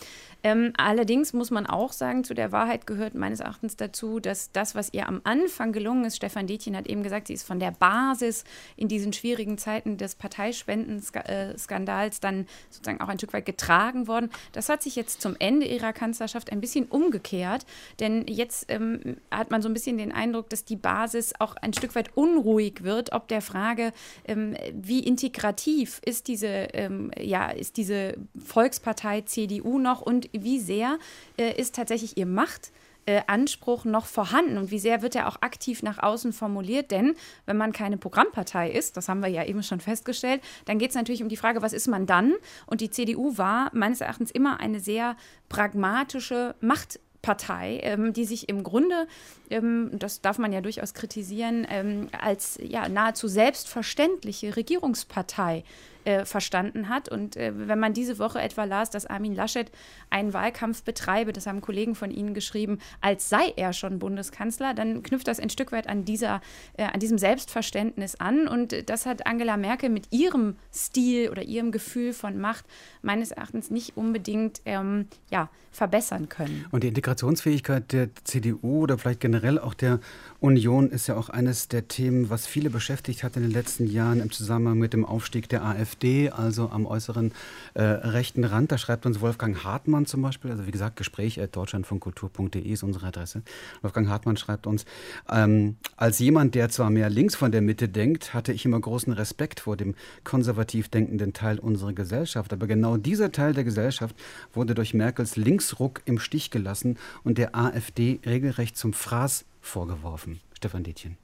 Speaker 4: Ähm, allerdings muss man auch sagen, zu der Wahrheit gehört meines Erachtens dazu, dass das, was ihr am Anfang gelungen ist, Stefan Detjen hat eben gesagt, sie ist von der Basis in diesen schwierigen Zeiten des Parteispenden-Skandals dann sozusagen auch ein Stück weit getragen worden. Das hat sich jetzt zum Ende ihrer Kanzlerschaft ein bisschen umgekehrt, denn jetzt ähm, hat man so ein bisschen den Eindruck, dass die Basis auch ein Stück weit unruhig wird, ob der Frage, ähm, wie integrativ ist diese, ähm, ja, ist diese Volkspartei CDU noch und wie sehr äh, ist tatsächlich ihr Machtanspruch äh, noch vorhanden und wie sehr wird er auch aktiv nach außen formuliert. Denn wenn man keine Programmpartei ist, das haben wir ja eben schon festgestellt, dann geht es natürlich um die Frage, was ist man dann? Und die CDU war meines Erachtens immer eine sehr pragmatische Machtpartei, ähm, die sich im Grunde, ähm, das darf man ja durchaus kritisieren, ähm, als ja, nahezu selbstverständliche Regierungspartei äh, verstanden hat. Und äh, wenn man diese Woche etwa las, dass Armin Laschet einen Wahlkampf betreibe, das haben Kollegen von Ihnen geschrieben, als sei er schon Bundeskanzler, dann knüpft das ein Stück weit an, dieser, äh, an diesem Selbstverständnis an. Und das hat Angela Merkel mit ihrem Stil oder ihrem Gefühl von Macht meines Erachtens nicht unbedingt ähm, ja, verbessern können.
Speaker 2: Und die Integrationsfähigkeit der CDU oder vielleicht generell auch der Union ist ja auch eines der Themen, was viele beschäftigt hat in den letzten Jahren im Zusammenhang mit dem Aufstieg der AfD, also am äußeren äh, rechten Rand. Da schreibt uns Wolfgang Hartmann zum Beispiel, also wie gesagt, Gespräch deutschlandfunkkultur.de ist unsere Adresse. Wolfgang Hartmann schreibt uns, ähm, als jemand, der zwar mehr links von der Mitte denkt, hatte ich immer großen Respekt vor dem konservativ denkenden Teil unserer Gesellschaft. Aber genau dieser Teil der Gesellschaft wurde durch Merkels Linksruck im Stich gelassen und der AfD regelrecht zum Fraß vorgeworfen. Stefan Dietjen.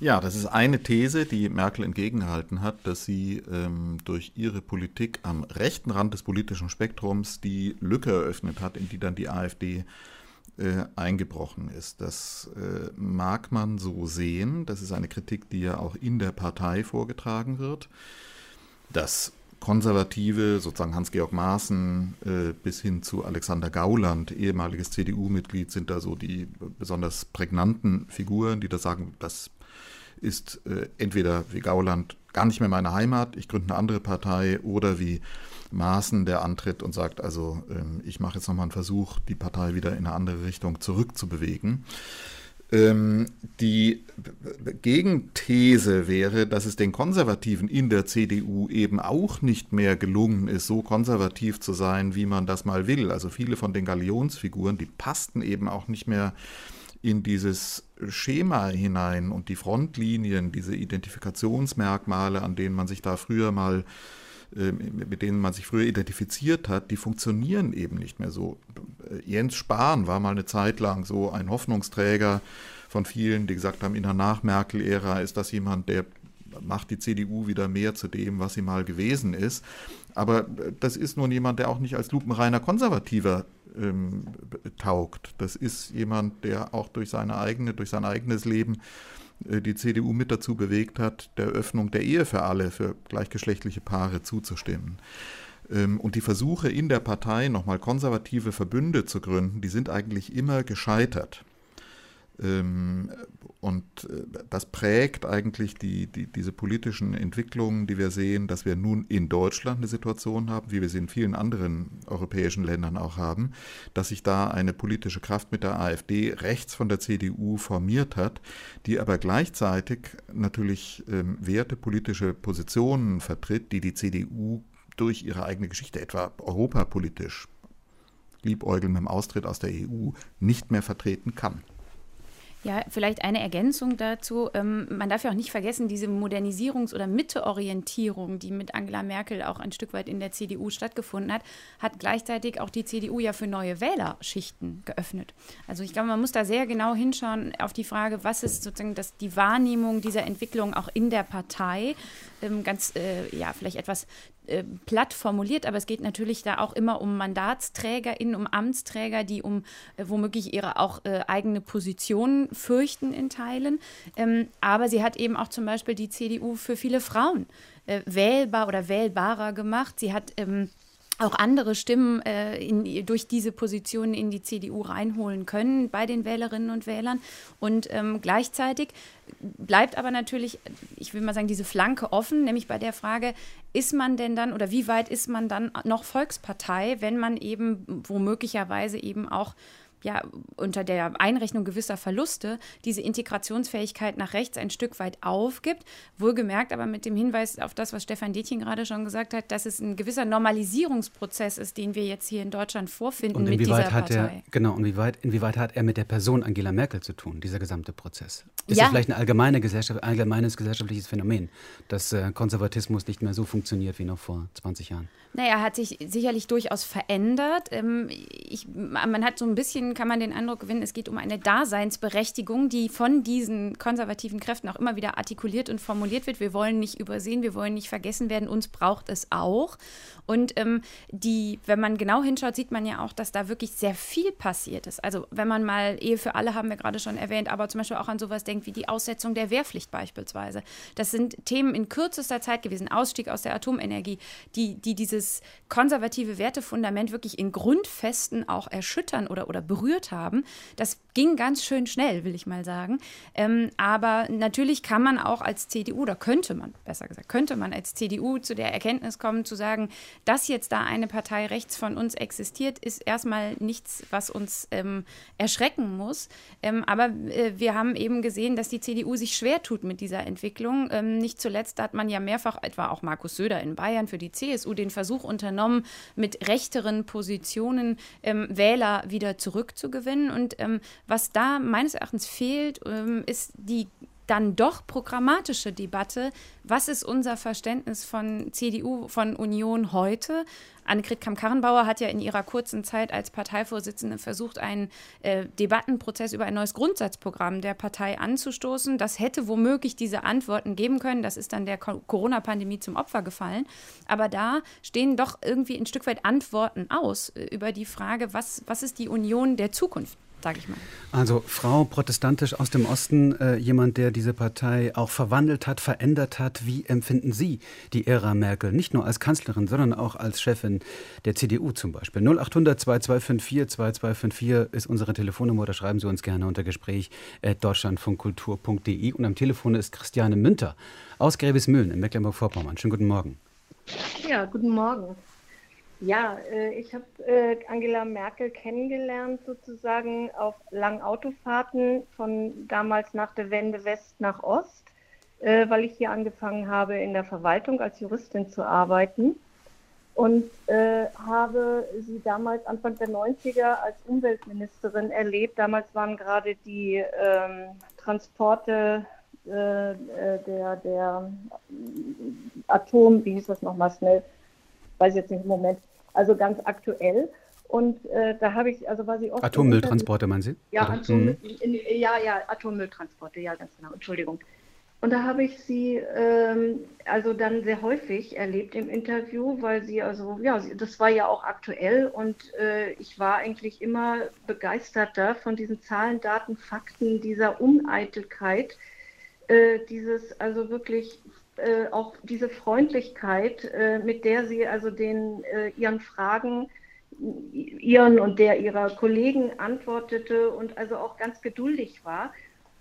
Speaker 5: Ja, das ist eine These, die Merkel entgegengehalten hat, dass sie ähm, durch ihre Politik am rechten Rand des politischen Spektrums die Lücke eröffnet hat, in die dann die AfD äh, eingebrochen ist. Das äh, mag man so sehen. Das ist eine Kritik, die ja auch in der Partei vorgetragen wird. Das Konservative, sozusagen Hans-Georg Maaßen äh, bis hin zu Alexander Gauland, ehemaliges CDU-Mitglied, sind da so die besonders prägnanten Figuren, die da sagen, das ist äh, entweder wie Gauland gar nicht mehr meine Heimat, ich gründe eine andere Partei, oder wie Maaßen, der antritt und sagt, also äh, ich mache jetzt nochmal einen Versuch, die Partei wieder in eine andere Richtung zurückzubewegen. Ähm, die Gegenthese wäre, dass es den Konservativen in der CDU eben auch nicht mehr gelungen ist, so konservativ zu sein, wie man das mal will. Also viele von den Galionsfiguren, die passten eben auch nicht mehr in dieses Schema hinein und die Frontlinien, diese Identifikationsmerkmale, an denen man sich da früher mal ähm, mit denen man sich früher identifiziert hat, die funktionieren eben nicht mehr so. Jens Spahn war mal eine Zeit lang so ein Hoffnungsträger von vielen, die gesagt haben, in der Nach-Merkel-Ära ist das jemand, der macht die CDU wieder mehr zu dem, was sie mal gewesen ist. Aber das ist nun jemand, der auch nicht als lupenreiner Konservativer ähm, taugt. Das ist jemand, der auch durch seine eigene, durch sein eigenes Leben äh, die CDU mit dazu bewegt hat, der Öffnung der Ehe für alle, für gleichgeschlechtliche Paare zuzustimmen. Ähm, und die Versuche in der Partei nochmal konservative Verbünde zu gründen, die sind eigentlich immer gescheitert. Ähm, und äh, das prägt eigentlich die, die, diese politischen Entwicklungen, die wir sehen, dass wir nun in Deutschland eine Situation haben, wie wir sie in vielen anderen europäischen Ländern auch haben, dass sich da eine politische Kraft mit der AfD rechts von der CDU formiert hat, die aber gleichzeitig natürlich ähm, wertepolitische Positionen vertritt, die die CDU durch ihre eigene Geschichte, etwa europapolitisch, liebäugeln mit dem Austritt aus der EU, nicht mehr vertreten kann.
Speaker 4: Ja, vielleicht eine Ergänzung dazu. Ähm, man darf ja auch nicht vergessen, diese Modernisierungs- oder Mitteorientierung, die mit Angela Merkel auch ein Stück weit in der CDU stattgefunden hat, hat gleichzeitig auch die CDU ja für neue Wählerschichten geöffnet. Also ich glaube, man muss da sehr genau hinschauen auf die Frage, was ist sozusagen das, die Wahrnehmung dieser Entwicklung auch in der Partei. Ähm, ganz, äh, ja, vielleicht etwas äh, platt formuliert, aber es geht natürlich da auch immer um MandatsträgerInnen, um Amtsträger, die um äh, womöglich ihre auch äh, eigene Position fürchten in Teilen. Ähm, aber sie hat eben auch zum Beispiel die CDU für viele Frauen äh, wählbar oder wählbarer gemacht. Sie hat ähm, auch andere Stimmen äh, in, durch diese Positionen in die CDU reinholen können bei den Wählerinnen und Wählern. Und ähm, gleichzeitig bleibt aber natürlich, ich will mal sagen, diese Flanke offen, nämlich bei der Frage, ist man denn dann oder wie weit ist man dann noch Volkspartei, wenn man eben womöglicherweise eben auch ja, unter der Einrechnung gewisser Verluste diese Integrationsfähigkeit nach rechts ein Stück weit aufgibt. Wohlgemerkt aber mit dem Hinweis auf das, was Stefan Detjen gerade schon gesagt hat, dass es ein gewisser Normalisierungsprozess ist, den wir jetzt hier in Deutschland vorfinden
Speaker 2: und
Speaker 4: mit dieser
Speaker 2: hat
Speaker 4: Partei.
Speaker 2: Er, genau, und inwieweit, inwieweit hat er mit der Person Angela Merkel zu tun, dieser gesamte Prozess? Ist
Speaker 4: ja.
Speaker 2: das vielleicht ein allgemeine Gesellschaft, allgemeines gesellschaftliches Phänomen, dass äh, Konservatismus nicht mehr so funktioniert wie noch vor 20 Jahren?
Speaker 4: Naja, hat sich sicherlich durchaus verändert. Ähm, ich, man hat so ein bisschen, kann man den Eindruck gewinnen, es geht um eine Daseinsberechtigung, die von diesen konservativen Kräften auch immer wieder artikuliert und formuliert wird. Wir wollen nicht übersehen, wir wollen nicht vergessen werden, uns braucht es auch. Und ähm, die, wenn man genau hinschaut, sieht man ja auch, dass da wirklich sehr viel passiert ist. Also wenn man mal Ehe für alle haben wir gerade schon erwähnt, aber zum Beispiel auch an sowas denkt wie die Aussetzung der Wehrpflicht beispielsweise. Das sind Themen in kürzester Zeit gewesen, Ausstieg aus der Atomenergie, die, die dieses konservative Wertefundament wirklich in Grundfesten auch erschüttern oder, oder berührt haben. Das ging ganz schön schnell, will ich mal sagen. Ähm, aber natürlich kann man auch als CDU, oder könnte man, besser gesagt, könnte man als CDU zu der Erkenntnis kommen, zu sagen, dass jetzt da eine Partei rechts von uns existiert, ist erstmal nichts, was uns ähm, erschrecken muss. Ähm, aber äh, wir haben eben gesehen, dass die CDU sich schwer tut mit dieser Entwicklung. Ähm, nicht zuletzt hat man ja mehrfach, etwa auch Markus Söder in Bayern für die CSU, den Versuch unternommen, mit rechteren Positionen ähm, Wähler wieder zurückzugewinnen. Und ähm, was da meines Erachtens fehlt, ähm, ist die dann doch programmatische Debatte. Was ist unser Verständnis von CDU, von Union heute? Annegret Kamm-Karrenbauer hat ja in ihrer kurzen Zeit als Parteivorsitzende versucht, einen äh, Debattenprozess über ein neues Grundsatzprogramm der Partei anzustoßen. Das hätte womöglich diese Antworten geben können. Das ist dann der Corona-Pandemie zum Opfer gefallen. Aber da stehen doch irgendwie ein Stück weit Antworten aus äh, über die Frage, was, was ist die Union der Zukunft? Sage ich mal.
Speaker 2: Also Frau protestantisch aus dem Osten, äh, jemand, der diese Partei auch verwandelt hat, verändert hat. Wie empfinden Sie die Ära Merkel? Nicht nur als Kanzlerin, sondern auch als Chefin der CDU zum Beispiel. 0800 2254 2254 ist unsere Telefonnummer oder schreiben Sie uns gerne unter Gespräch deutschlandfunkkultur.de und am Telefon ist Christiane Münter aus Gräbismühlen in Mecklenburg-Vorpommern. Schönen guten Morgen.
Speaker 8: Ja, guten Morgen. Ja, äh, ich habe äh, Angela Merkel kennengelernt sozusagen auf langen Autofahrten von damals nach der Wende West nach Ost, äh, weil ich hier angefangen habe in der Verwaltung als Juristin zu arbeiten. Und habe sie damals Anfang der 90er als Umweltministerin erlebt. Damals waren gerade die ähm, Transporte der, der Atom, wie hieß das nochmal schnell, weiß jetzt nicht im Moment, also ganz aktuell. Und äh, da habe ich, also war sie oft.
Speaker 2: Atommülltransporte, meinen Sie?
Speaker 8: Ja, Atom, mhm. in, ja, ja, Atommülltransporte, ja, ganz genau, Entschuldigung. Und da habe ich sie ähm, also dann sehr häufig erlebt im Interview, weil sie also, ja, das war ja auch aktuell und äh, ich war eigentlich immer begeisterter von diesen Zahlen, Daten, Fakten, dieser Uneitelkeit, äh, dieses also wirklich äh, auch diese Freundlichkeit, äh, mit der sie also den äh, ihren Fragen ihren und der ihrer Kollegen antwortete und also auch ganz geduldig war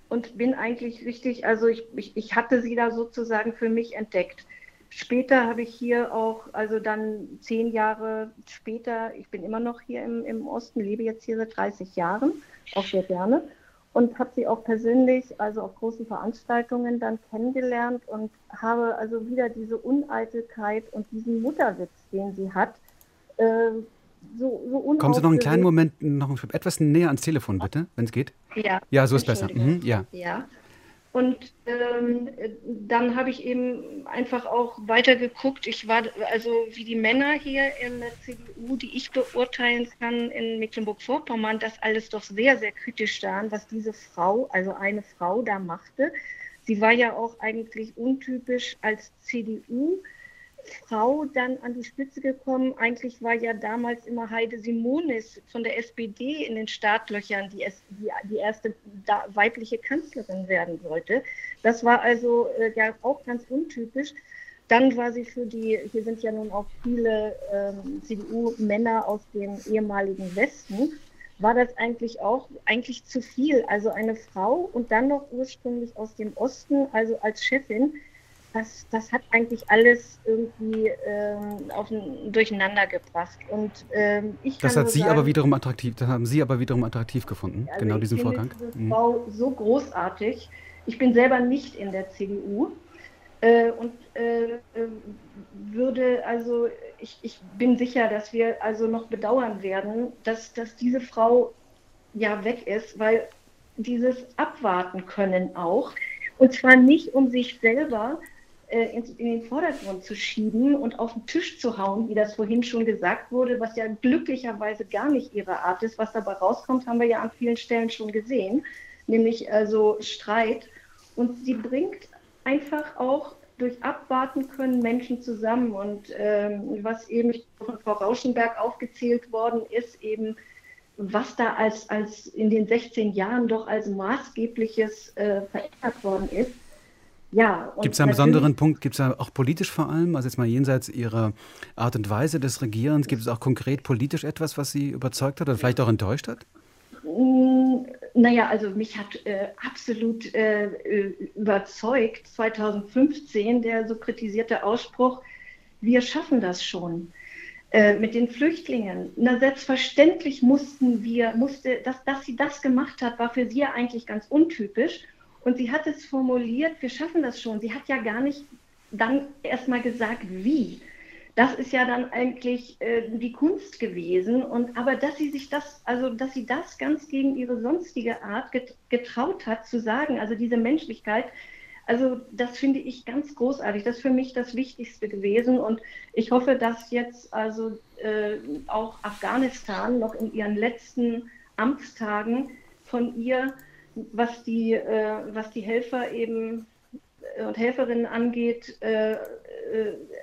Speaker 8: und bin eigentlich richtig, also ich, ich, ich hatte sie da sozusagen für mich entdeckt. Später habe ich hier auch, also dann zehn Jahre später, ich bin immer noch hier im, im Osten, lebe jetzt hier seit 30 Jahren, auch sehr gerne, und habe sie auch persönlich, also auf großen Veranstaltungen dann kennengelernt und habe also wieder diese Uneitelkeit und diesen Mutterwitz, den sie hat, äh,
Speaker 2: so, so Kommen Sie noch einen kleinen Moment noch etwas näher ans Telefon, bitte, wenn es geht.
Speaker 8: Ja.
Speaker 2: Ja, so ist besser.
Speaker 8: Mhm, ja. ja. Und ähm, dann habe ich eben einfach auch weiter geguckt. Ich war also wie die Männer hier in der CDU, die ich beurteilen kann in Mecklenburg-Vorpommern, das alles doch sehr, sehr kritisch sahen, was diese Frau, also eine Frau da machte. Sie war ja auch eigentlich untypisch als CDU. Frau dann an die Spitze gekommen. Eigentlich war ja damals immer Heide Simonis von der SPD in den Startlöchern, die, es, die, die erste weibliche Kanzlerin werden sollte. Das war also äh, ja auch ganz untypisch. Dann war sie für die, hier sind ja nun auch viele ähm, CDU-Männer aus dem ehemaligen Westen, war das eigentlich auch eigentlich zu viel. Also eine Frau und dann noch ursprünglich aus dem Osten, also als Chefin, das, das hat eigentlich alles irgendwie ähm, auf ein, durcheinander gebracht. Und ähm, ich
Speaker 2: das hat Sie sagen, aber wiederum attraktiv, das haben Sie aber wiederum attraktiv gefunden, also genau diesen Vorgang.
Speaker 8: Diese mhm. Frau so großartig. Ich bin selber nicht in der CDU äh, und äh, würde also ich, ich bin sicher, dass wir also noch bedauern werden, dass, dass diese Frau ja weg ist, weil dieses Abwarten können auch. Und zwar nicht um sich selber äh, in, in, den Vordergrund zu schieben und auf den Tisch zu hauen, wie das vorhin schon gesagt wurde, was ja glücklicherweise gar nicht ihre Art ist. Was dabei rauskommt, haben wir ja an vielen Stellen schon gesehen, nämlich also Streit. Und sie bringt einfach auch durch Abwarten können Menschen zusammen. Und ähm, was eben von Frau Rauschenberg aufgezählt worden ist, eben was da als, als in den 16 Jahren doch als maßgebliches äh, verändert worden ist,
Speaker 2: ja, gibt es einen besonderen Punkt, gibt es auch politisch vor allem, also jetzt mal jenseits Ihrer Art und Weise des Regierens, gibt es auch konkret politisch etwas, was Sie überzeugt hat oder vielleicht auch enttäuscht hat?
Speaker 8: Mm, naja, also mich hat äh, absolut äh, überzeugt 2015 der so kritisierte Ausspruch, wir schaffen das schon äh, mit den Flüchtlingen. Na, selbstverständlich mussten wir, musste, dass, dass sie das gemacht hat, war für sie ja eigentlich ganz untypisch. Und sie hat es formuliert, wir schaffen das schon. Sie hat ja gar nicht dann erstmal gesagt, wie. Das ist ja dann eigentlich äh, die Kunst gewesen. Und aber dass sie sich das, also dass sie das ganz gegen ihre sonstige Art getraut hat zu sagen, also diese Menschlichkeit, also das finde ich ganz großartig. Das ist für mich das Wichtigste gewesen. Und ich hoffe, dass jetzt also äh, auch Afghanistan noch in ihren letzten Amtstagen von ihr was die, äh, was die Helfer eben äh, und Helferinnen angeht, äh, äh,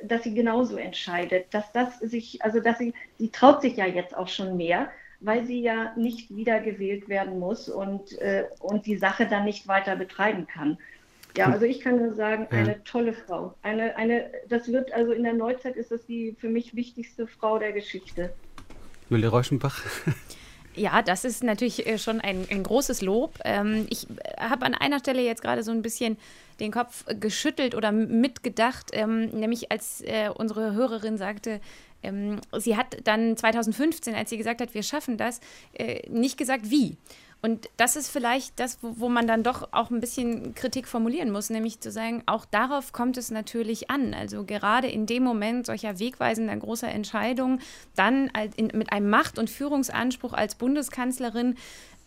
Speaker 8: dass sie genauso entscheidet, dass das sich, also dass sie, sie traut sich ja jetzt auch schon mehr, weil sie ja nicht wiedergewählt werden muss und, äh, und die Sache dann nicht weiter betreiben kann. Ja, also ich kann nur sagen, eine ja. tolle Frau. Eine, eine, das wird also in der Neuzeit ist das die für mich wichtigste Frau der Geschichte.
Speaker 2: Julia Reuschenbach.
Speaker 4: Ja, das ist natürlich äh, schon ein, ein großes Lob. Ähm, ich habe an einer Stelle jetzt gerade so ein bisschen den Kopf geschüttelt oder mitgedacht, ähm, nämlich als äh, unsere Hörerin sagte, ähm, sie hat dann 2015, als sie gesagt hat, wir schaffen das, äh, nicht gesagt wie. Und das ist vielleicht das, wo, wo, man dann doch auch ein bisschen Kritik formulieren muss, nämlich zu sagen, auch darauf kommt es natürlich an. Also gerade in dem Moment solcher wegweisender großer Entscheidungen, dann in, mit einem Macht- und Führungsanspruch als Bundeskanzlerin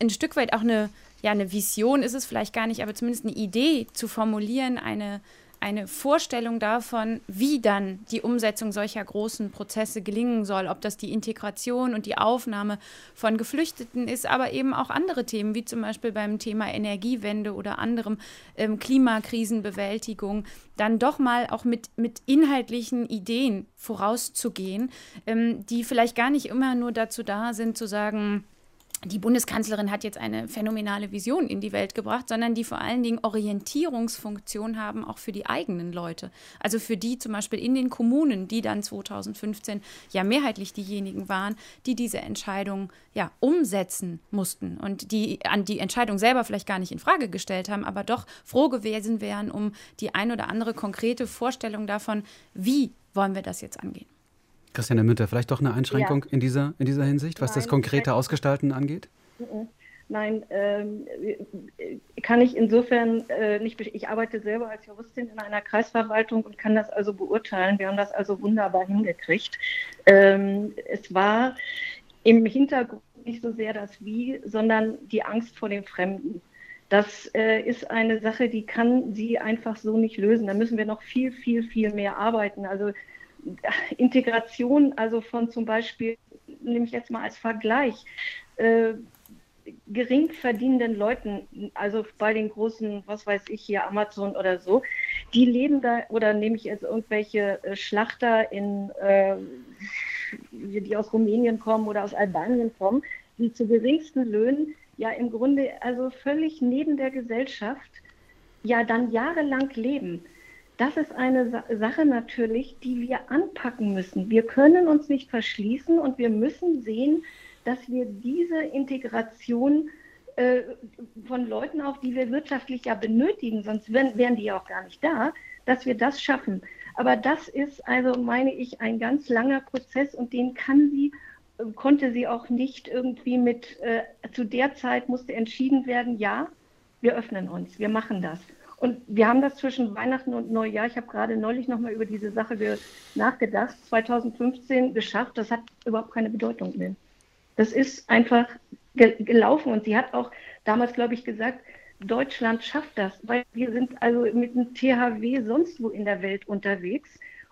Speaker 4: ein Stück weit auch eine, ja, eine Vision ist es vielleicht gar nicht, aber zumindest eine Idee zu formulieren, eine, eine Vorstellung davon, wie dann die Umsetzung solcher großen Prozesse gelingen soll, ob das die Integration und die Aufnahme von Geflüchteten ist, aber eben auch andere Themen, wie zum Beispiel beim Thema Energiewende oder anderem ähm, Klimakrisenbewältigung, dann doch mal auch mit, mit inhaltlichen Ideen vorauszugehen, ähm, die vielleicht gar nicht immer nur dazu da sind, zu sagen, die Bundeskanzlerin hat jetzt eine phänomenale Vision in die Welt gebracht, sondern die vor allen Dingen Orientierungsfunktion haben, auch für die eigenen Leute. Also für die zum Beispiel in den Kommunen, die dann 2015 ja mehrheitlich diejenigen waren, die diese Entscheidung ja umsetzen mussten und die an die Entscheidung selber vielleicht gar nicht in Frage gestellt haben, aber doch froh gewesen wären um die ein oder andere konkrete Vorstellung davon, wie wollen wir das jetzt angehen.
Speaker 2: Christiane Münter, vielleicht doch eine Einschränkung ja. in, dieser, in dieser Hinsicht, was Nein, das konkrete Ausgestalten angeht?
Speaker 8: Mhm. Nein, ähm, kann ich insofern äh, nicht. Ich arbeite selber als Juristin in einer Kreisverwaltung und kann das also beurteilen. Wir haben das also wunderbar hingekriegt. Ähm, es war im Hintergrund nicht so sehr das Wie, sondern die Angst vor dem Fremden. Das äh, ist eine Sache, die kann sie einfach so nicht lösen. Da müssen wir noch viel, viel, viel mehr arbeiten. Also Integration, also von zum Beispiel, nehme ich jetzt mal als Vergleich, äh, gering verdienenden Leuten, also bei den großen, was weiß ich hier, Amazon oder so, die leben da, oder nehme ich jetzt irgendwelche äh, Schlachter in, äh, die aus Rumänien kommen oder aus Albanien kommen, die zu geringsten Löhnen ja im Grunde also völlig neben der Gesellschaft ja dann jahrelang leben das ist eine Sache natürlich, die wir anpacken müssen. Wir können uns nicht verschließen und wir müssen sehen, dass wir diese Integration äh, von Leuten auch, die wir wirtschaftlich ja benötigen, sonst wären, wären die ja auch gar nicht da, dass wir das schaffen. Aber das ist also, meine ich, ein ganz langer Prozess und den kann sie, äh, konnte sie auch nicht irgendwie mit, äh, zu der Zeit musste entschieden werden, ja, wir öffnen uns, wir machen das. Und wir haben das zwischen Weihnachten und Neujahr, ich habe gerade neulich nochmal über diese Sache nachgedacht, 2015 geschafft. Das hat überhaupt keine Bedeutung mehr. Das ist einfach ge gelaufen. Und sie hat auch damals, glaube ich, gesagt, Deutschland schafft das, weil wir sind also mit dem THW sonst wo in der Welt unterwegs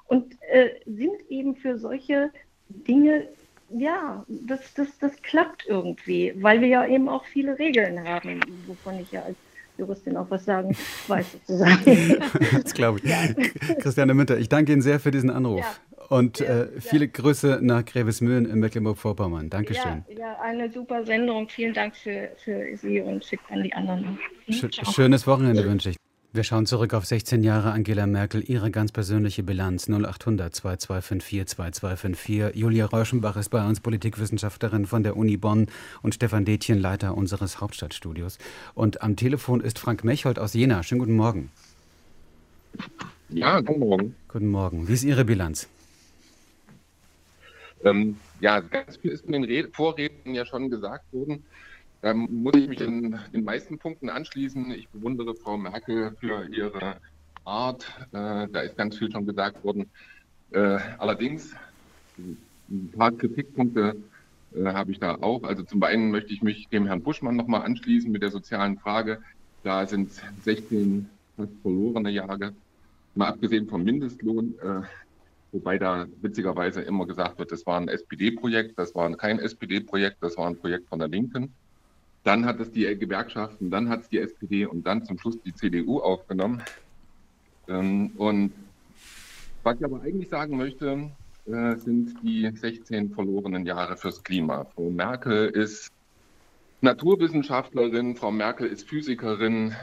Speaker 8: und äh, sind eben für solche Dinge, ja, das, das, das klappt irgendwie, weil wir ja eben auch viele Regeln haben, wovon ich ja als Juristin auch was sagen weiß sozusagen.
Speaker 2: das glaube ich. Ja. Christiane Münter, ich danke Ihnen sehr für diesen Anruf. Ja. Und äh, viele. Grüße nach Grevesmühlen in Mecklenburg-Vorpommern. Dankeschön.
Speaker 8: Ja, ja, eine super Sendung. Vielen Dank für, für Sie und schickt an die anderen.
Speaker 2: Hm? Schönes Wochenende wünsche ich. Wir schauen zurück auf 16 Jahre Angela Merkel, ihre ganz persönliche Bilanz 0800 2254 2254. Julia Reuschenbach ist bei uns Politikwissenschaftlerin von der Uni Bonn und Stefan Detjen, Leiter unseres Hauptstadtstudios. Und am Telefon ist Frank Mechhold aus Jena. Schönen guten Morgen.
Speaker 9: Ja, guten Morgen.
Speaker 2: Guten Morgen. Wie ist Ihre Bilanz?
Speaker 9: Ähm, ja, ganz viel ist in den Red Vorreden ja schon gesagt worden. Da muss ich mich in den meisten Punkten anschließen. Ich bewundere Frau Merkel für ihre Art. Äh, da ist ganz viel schon gesagt worden. Äh, allerdings, ein paar Kritikpunkte äh, habe ich da auch. Also zum einen möchte ich mich dem Herrn Buschmann nochmal anschließen mit der sozialen Frage. Da sind 16 fast verlorene Jahre, mal abgesehen vom Mindestlohn. Äh, wobei da witzigerweise immer gesagt wird, das war ein SPD-Projekt, das war kein SPD-Projekt, das war ein Projekt von der Linken. Dann hat es die Gewerkschaften, dann hat es die SPD und dann zum Schluss die CDU aufgenommen. Ähm, und was ich aber eigentlich sagen möchte, äh, sind die 16 verlorenen Jahre fürs Klima. Frau Merkel ist Naturwissenschaftlerin, Frau Merkel ist Physikerin.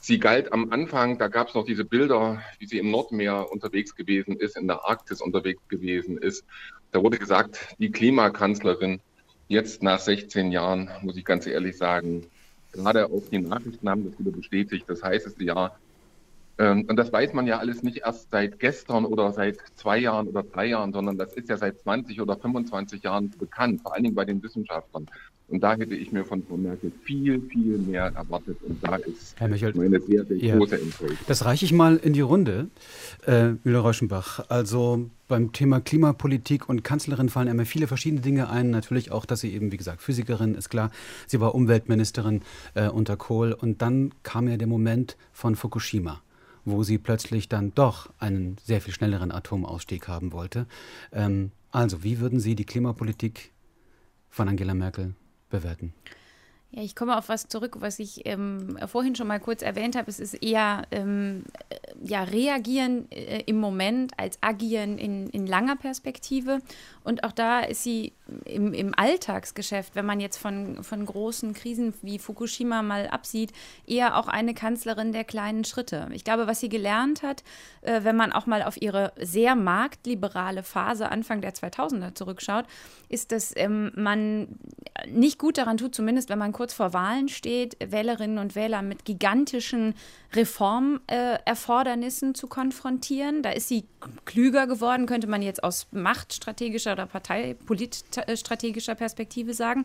Speaker 9: Sie galt am Anfang, da gab es noch diese Bilder, wie sie im Nordmeer unterwegs gewesen ist, in der Arktis unterwegs gewesen ist. Da wurde gesagt, die Klimakanzlerin jetzt nach 16 Jahren, muss ich ganz ehrlich sagen, gerade auch die Nachrichten haben das wieder bestätigt, das heißeste Jahr. Ähm, und das weiß man ja alles nicht erst seit gestern oder seit zwei Jahren oder drei Jahren, sondern das ist ja seit 20 oder 25 Jahren bekannt, vor allen Dingen bei den Wissenschaftlern. Und da hätte ich mir von Frau Merkel viel, viel mehr erwartet. Und da ist
Speaker 2: Herr Michel,
Speaker 9: meine sehr, sehr ja. große Enttäuschung.
Speaker 2: Das reiche ich mal in die Runde, äh, Müller Reuschenbach. Also beim Thema Klimapolitik und Kanzlerin fallen immer viele verschiedene Dinge ein. Natürlich auch, dass sie eben, wie gesagt, Physikerin ist klar. Sie war Umweltministerin äh, unter Kohl. Und dann kam ja der Moment von Fukushima. wo sie plötzlich dann doch einen sehr viel schnelleren Atomausstieg haben wollte. Ähm, also, wie würden Sie die Klimapolitik von Angela Merkel bewerten?
Speaker 4: Ja, ich komme auf was zurück, was ich ähm, vorhin schon mal kurz erwähnt habe. Es ist eher ähm, äh, ja, reagieren äh, im Moment als agieren in, in langer Perspektive. Und auch da ist sie im, im Alltagsgeschäft, wenn man jetzt von, von großen Krisen wie Fukushima mal absieht, eher auch eine Kanzlerin der kleinen Schritte. Ich glaube, was sie gelernt hat, äh, wenn man auch mal auf ihre sehr marktliberale Phase Anfang der 2000er zurückschaut, ist, dass ähm, man nicht gut daran tut, zumindest wenn man kurz vor Wahlen steht, Wählerinnen und Wähler mit gigantischen Reformerfordernissen äh, zu konfrontieren. Da ist sie klüger geworden, könnte man jetzt aus machtstrategischer oder parteipolitstrategischer Perspektive sagen.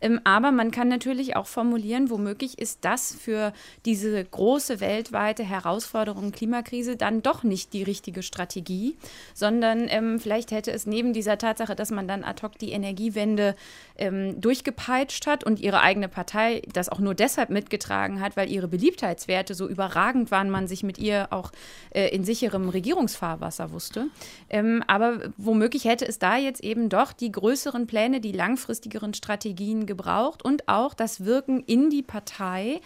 Speaker 4: Ähm, aber man kann natürlich auch formulieren, womöglich ist das für diese große weltweite Herausforderung Klimakrise dann doch nicht die richtige Strategie, sondern ähm, vielleicht hätte es neben dieser Tatsache, dass man dann ad hoc die Energiewende ähm, durchgepeitscht hat und ihre eigene Partei das auch nur deshalb mitgetragen hat, weil ihre Beliebtheitswerte so überragend waren, man sich mit ihr auch äh, in sicherem Regierungsfahrwasser wusste. Ähm, aber womöglich hätte es da jetzt eben doch die größeren Pläne, die langfristigeren Strategien gebraucht und auch das Wirken in die Partei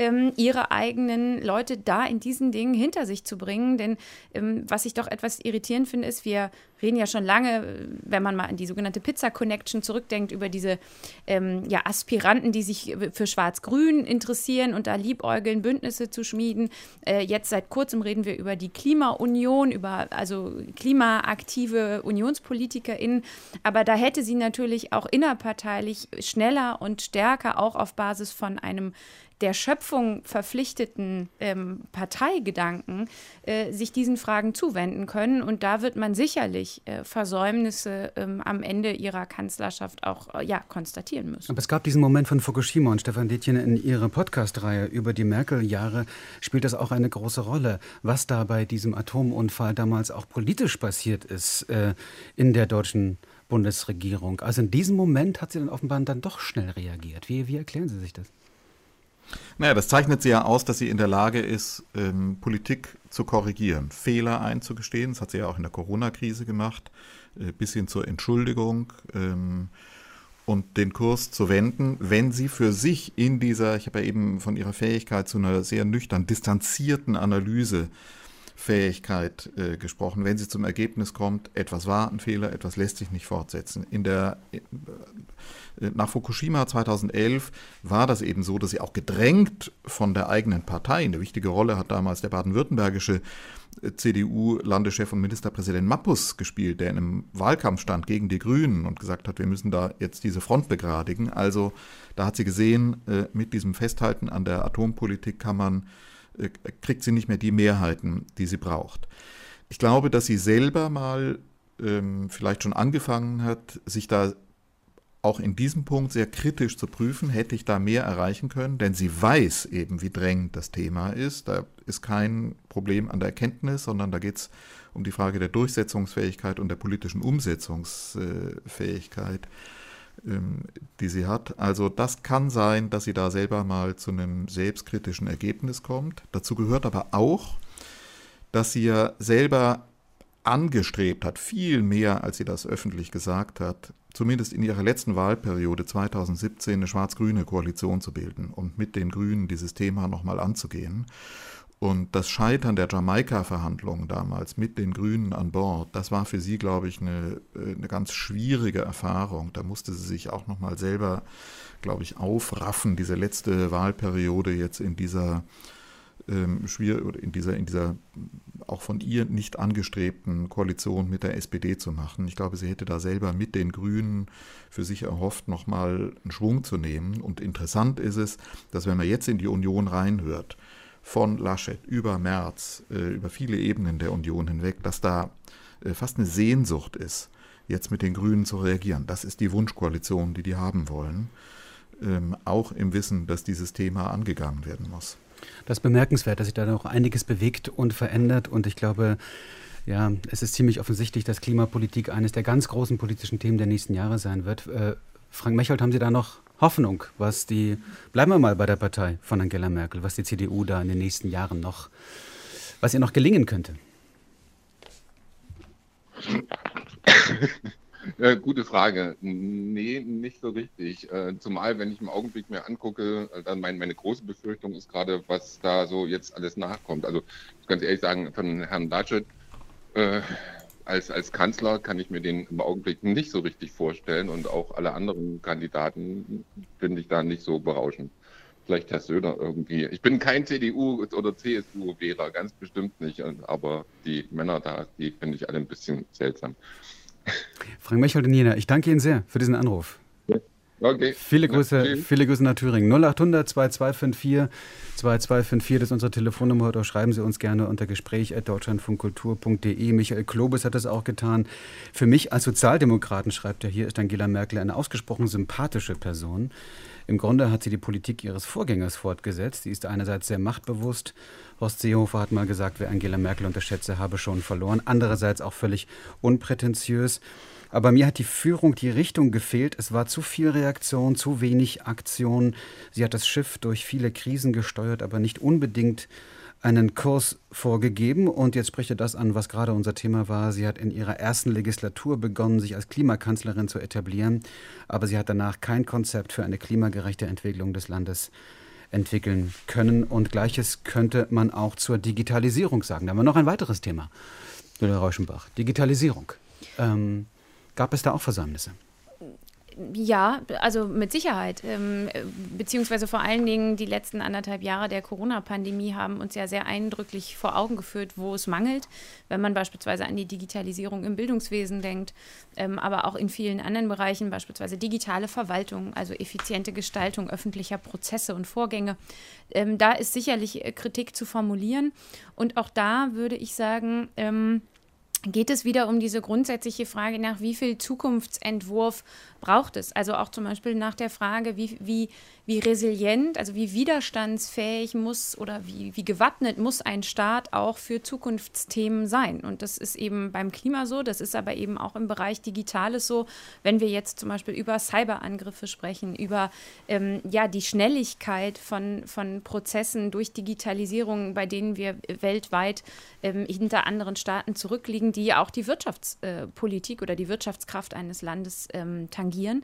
Speaker 4: ähm, ihre eigenen Leute da in diesen Dingen hinter sich zu bringen. Denn ähm, was ich doch etwas irritierend finde, ist, wir reden ja schon lange, wenn man mal an die sogenannte Pizza Connection zurückdenkt, über diese ähm, ja, Aspiranten, die sich für Schwarz-Grün interessieren und da liebäugeln, Bündnisse zu schmieden. Äh, jetzt seit kurzem reden wir über die Klimaunion, über also klimaaktive UnionspolitikerInnen. Aber da hätte sie natürlich auch innerparteilich schneller und stärker auch auf Basis von einem der Schöpfung verpflichteten ähm, Parteigedanken äh, sich diesen Fragen zuwenden können. Und da wird man sicherlich äh, Versäumnisse ähm, am Ende ihrer Kanzlerschaft auch äh, ja, konstatieren müssen.
Speaker 2: Aber es gab diesen Moment von Fukushima und Stefan Detjen in ihrer Podcast-Reihe über die Merkel-Jahre spielt das auch eine große Rolle, was da bei diesem Atomunfall damals auch politisch passiert ist äh, in der deutschen Bundesregierung. Also in diesem Moment hat sie dann offenbar dann doch schnell reagiert. Wie, wie erklären Sie sich das?
Speaker 5: Naja, das zeichnet sie ja aus, dass sie in der Lage ist, ähm, Politik zu korrigieren, Fehler einzugestehen. Das hat sie ja auch in der Corona-Krise gemacht, äh, bis hin zur Entschuldigung ähm, und den Kurs zu wenden, wenn sie für sich in dieser, ich habe ja eben von ihrer Fähigkeit zu einer sehr nüchtern, distanzierten Analyse Fähigkeit äh, gesprochen, wenn sie zum Ergebnis kommt, etwas war ein Fehler, etwas lässt sich nicht fortsetzen. In der, äh, nach Fukushima 2011 war das eben so, dass sie auch gedrängt von der eigenen Partei, eine wichtige Rolle hat damals der baden-württembergische äh, CDU-Landeschef und Ministerpräsident Mappus gespielt, der in einem Wahlkampf stand gegen die Grünen und gesagt hat, wir müssen da jetzt diese Front begradigen. Also da hat sie gesehen, äh, mit diesem Festhalten an der Atompolitik kann man kriegt sie nicht mehr die Mehrheiten, die sie braucht. Ich glaube, dass sie selber mal ähm, vielleicht schon angefangen hat, sich da auch in diesem Punkt sehr kritisch zu prüfen, hätte ich da mehr erreichen können, denn sie weiß eben, wie drängend das Thema ist. Da ist kein Problem an der Erkenntnis, sondern da geht es um die Frage der Durchsetzungsfähigkeit und der politischen Umsetzungsfähigkeit. Ähm, die sie hat. Also das kann sein, dass sie da selber mal zu einem selbstkritischen Ergebnis kommt. Dazu gehört aber auch, dass sie ja selber angestrebt hat, viel mehr als sie das öffentlich gesagt hat, zumindest in ihrer letzten Wahlperiode 2017 eine schwarz-grüne Koalition zu bilden und mit den Grünen dieses Thema nochmal anzugehen. Und das Scheitern der Jamaika-Verhandlungen damals mit den Grünen an Bord, das war für sie, glaube ich, eine, äh, eine ganz schwierige Erfahrung. Da musste sie sich auch nochmal selber, glaube ich, aufraffen, diese letzte Wahlperiode jetzt in dieser ähm, in dieser, in dieser auch von ihr nicht angestrebten Koalition mit der SPD zu machen. Ich glaube, sie hätte da selber mit den Grünen für sich erhofft, nochmal einen Schwung zu nehmen. Und interessant ist es, dass wenn man jetzt in die Union reinhört, von Laschet über Merz, äh, über viele Ebenen der Union hinweg, dass da äh, fast eine Sehnsucht ist, jetzt mit den Grünen zu reagieren. Das ist die Wunschkoalition, die die haben wollen, ähm, auch im Wissen, dass dieses Thema angegangen werden muss.
Speaker 2: Das ist bemerkenswert, dass sich da noch einiges bewegt und verändert und ich glaube, ja, es ist ziemlich offensichtlich, dass Klimapolitik eines der ganz großen politischen Themen der nächsten Jahre sein wird. Äh, Frank Mechold, haben Sie da noch Hoffnung, was die, bleiben wir mal bei der Partei von Angela Merkel, was die CDU da in den nächsten Jahren noch was ihr noch gelingen könnte?
Speaker 9: Gute Frage. Nee, nicht so richtig. Äh, zumal, wenn ich im Augenblick mir angucke, äh, dann mein, meine große Befürchtung ist gerade, was da so jetzt alles nachkommt. Also, ganz ehrlich sagen, von Herrn Laschet äh, als, als Kanzler kann ich mir den im Augenblick nicht so richtig vorstellen und auch alle anderen Kandidaten finde ich da nicht so berauschend. Vielleicht Herr Söder irgendwie. Ich bin kein CDU- oder CSU-Wähler, ganz bestimmt nicht. Aber die Männer da, die finde ich alle ein bisschen seltsam.
Speaker 2: Frank Mechel-Nina, ich danke Ihnen sehr für diesen Anruf. Okay. Viele Grüße, ja, viele Grüße nach Thüringen. 0800 2254 2254, das ist unsere Telefonnummer. Oder schreiben Sie uns gerne unter gespräch.deutschlandfunkkultur.de. Michael Klobus hat das auch getan. Für mich als Sozialdemokraten, schreibt er hier, ist Angela Merkel eine ausgesprochen sympathische Person. Im Grunde hat sie die Politik ihres Vorgängers fortgesetzt. Sie ist einerseits sehr machtbewusst. Horst Seehofer hat mal gesagt, wer Angela Merkel unterschätze, habe schon verloren. Andererseits auch völlig unprätentiös. Aber mir hat die Führung, die Richtung gefehlt. Es war zu viel Reaktion, zu wenig Aktion. Sie hat das Schiff durch viele Krisen gesteuert, aber nicht unbedingt einen Kurs vorgegeben. Und jetzt spricht er das an, was gerade unser Thema war. Sie hat in ihrer ersten Legislatur begonnen, sich als Klimakanzlerin zu etablieren. Aber sie hat danach kein Konzept für eine klimagerechte Entwicklung des Landes entwickeln können. Und gleiches könnte man auch zur Digitalisierung sagen. Da haben wir noch ein weiteres Thema, Julia Rauschenbach. Digitalisierung. Ähm, gab es da auch Versäumnisse?
Speaker 4: Ja, also mit Sicherheit. Ähm, beziehungsweise vor allen Dingen die letzten anderthalb Jahre der Corona-Pandemie haben uns ja sehr eindrücklich vor Augen geführt, wo es mangelt, wenn man beispielsweise an die Digitalisierung im Bildungswesen denkt, ähm, aber auch in vielen anderen Bereichen, beispielsweise digitale Verwaltung, also effiziente Gestaltung öffentlicher Prozesse und Vorgänge. Ähm, da ist sicherlich äh, Kritik zu formulieren. Und auch da würde ich sagen, geht es wieder um diese grundsätzliche Frage nach, wie viel Zukunftsentwurf braucht es? Also auch zum Beispiel nach der Frage, wie, wie, wie resilient, also wie widerstandsfähig muss oder wie, wie gewappnet muss ein Staat auch für Zukunftsthemen sein. Und das ist eben beim Klima so, das ist aber eben auch im Bereich Digitales so, wenn wir jetzt zum Beispiel über Cyberangriffe sprechen, über ähm, ja, die Schnelligkeit von, von Prozessen durch Digitalisierung, bei denen wir weltweit ähm, hinter anderen Staaten zurückliegen, die ja auch die Wirtschaftspolitik äh, oder die Wirtschaftskraft eines Landes ähm, tangieren,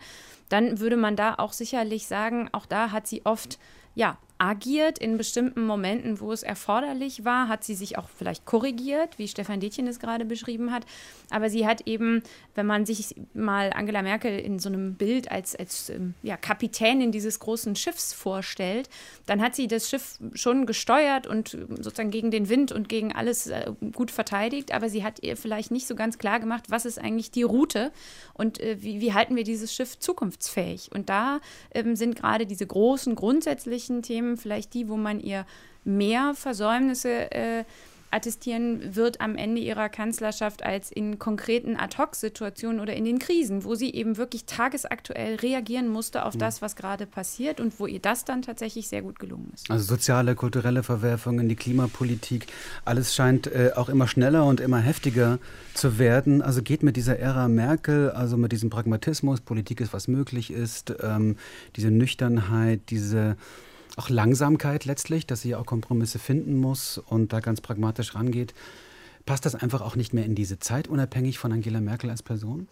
Speaker 4: dann würde man da auch sicherlich sagen, auch da hat sie oft ja, agiert in bestimmten Momenten, wo es erforderlich war, hat sie sich auch vielleicht korrigiert, wie Stefan Detjen es gerade beschrieben hat. Aber sie hat eben, wenn man sich mal Angela Merkel in so einem Bild als, als ähm, ja, Kapitänin dieses großen Schiffs vorstellt, dann hat sie das Schiff schon gesteuert und sozusagen gegen den Wind und gegen alles äh, gut verteidigt. Aber sie hat ihr vielleicht nicht so ganz klar gemacht, was ist eigentlich die Route und äh, wie, wie, halten wir dieses Schiff zukunftsfähig. Und da ähm, sind gerade diese großen grundsätzlichen Themen, Themen, vielleicht die, wo man ihr mehr Versäumnisse äh, attestieren wird am Ende ihrer Kanzlerschaft als in konkreten Ad-Hoc-Situationen oder in den Krisen, wo sie eben wirklich tagesaktuell reagieren musste auf ja. das, was gerade passiert und wo ihr das dann tatsächlich sehr gut gelungen ist.
Speaker 2: Also soziale, kulturelle Verwerfungen, die Klimapolitik, alles scheint äh, auch immer schneller und immer heftiger zu werden. Also geht mit dieser Ära Merkel, also mit diesem Pragmatismus, Politik ist, was möglich ist, ähm, diese Nüchternheit, diese auch Langsamkeit letztlich, dass sie auch Kompromisse finden muss und da ganz pragmatisch rangeht. Passt das einfach auch nicht mehr in diese Zeit, unabhängig von Angela Merkel als Person?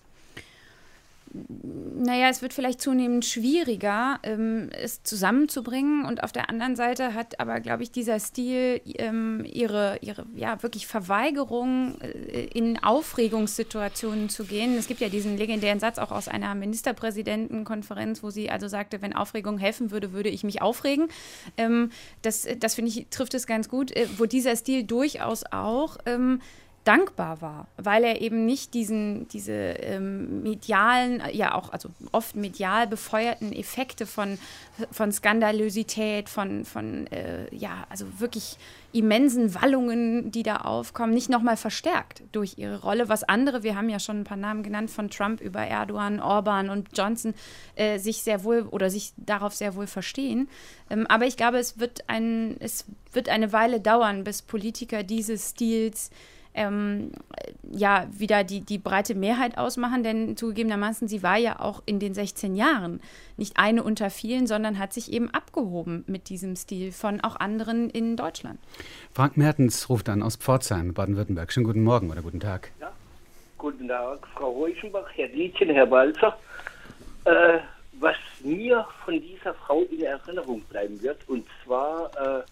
Speaker 4: Naja, es wird vielleicht zunehmend schwieriger, ähm, es zusammenzubringen. Und auf der anderen Seite hat aber, glaube ich, dieser Stil ähm, ihre, ihre ja, wirklich Verweigerung, äh, in Aufregungssituationen zu gehen. Es gibt ja diesen legendären Satz auch aus einer Ministerpräsidentenkonferenz, wo sie also sagte, wenn Aufregung helfen würde, würde ich mich aufregen. Ähm, das das finde ich, trifft es ganz gut, äh, wo dieser Stil durchaus auch ähm, dankbar war, weil er eben nicht diesen, diese ähm, medialen, ja auch, also oft medial befeuerten Effekte von, von Skandalösität, von, von äh, ja, also wirklich immensen Wallungen, die da aufkommen, nicht nochmal verstärkt durch ihre Rolle, was andere, wir haben ja schon ein paar Namen genannt, von Trump über Erdogan, Orban und Johnson, äh, sich sehr wohl oder sich darauf sehr wohl verstehen. Ähm, aber ich glaube, es wird, ein, es wird eine Weile dauern, bis Politiker dieses Stils ähm, ja wieder die, die breite Mehrheit ausmachen, denn zugegebenermaßen, sie war ja auch in den 16 Jahren nicht eine unter vielen, sondern hat sich eben abgehoben mit diesem Stil von auch anderen in Deutschland.
Speaker 2: Frank Mertens ruft an aus Pforzheim, Baden-Württemberg. Schönen guten Morgen oder guten Tag.
Speaker 10: Ja, guten Tag, Frau Reuchenbach, Herr Liedchen, Herr Walzer. Äh, was mir von dieser Frau in Erinnerung bleiben wird, und zwar äh,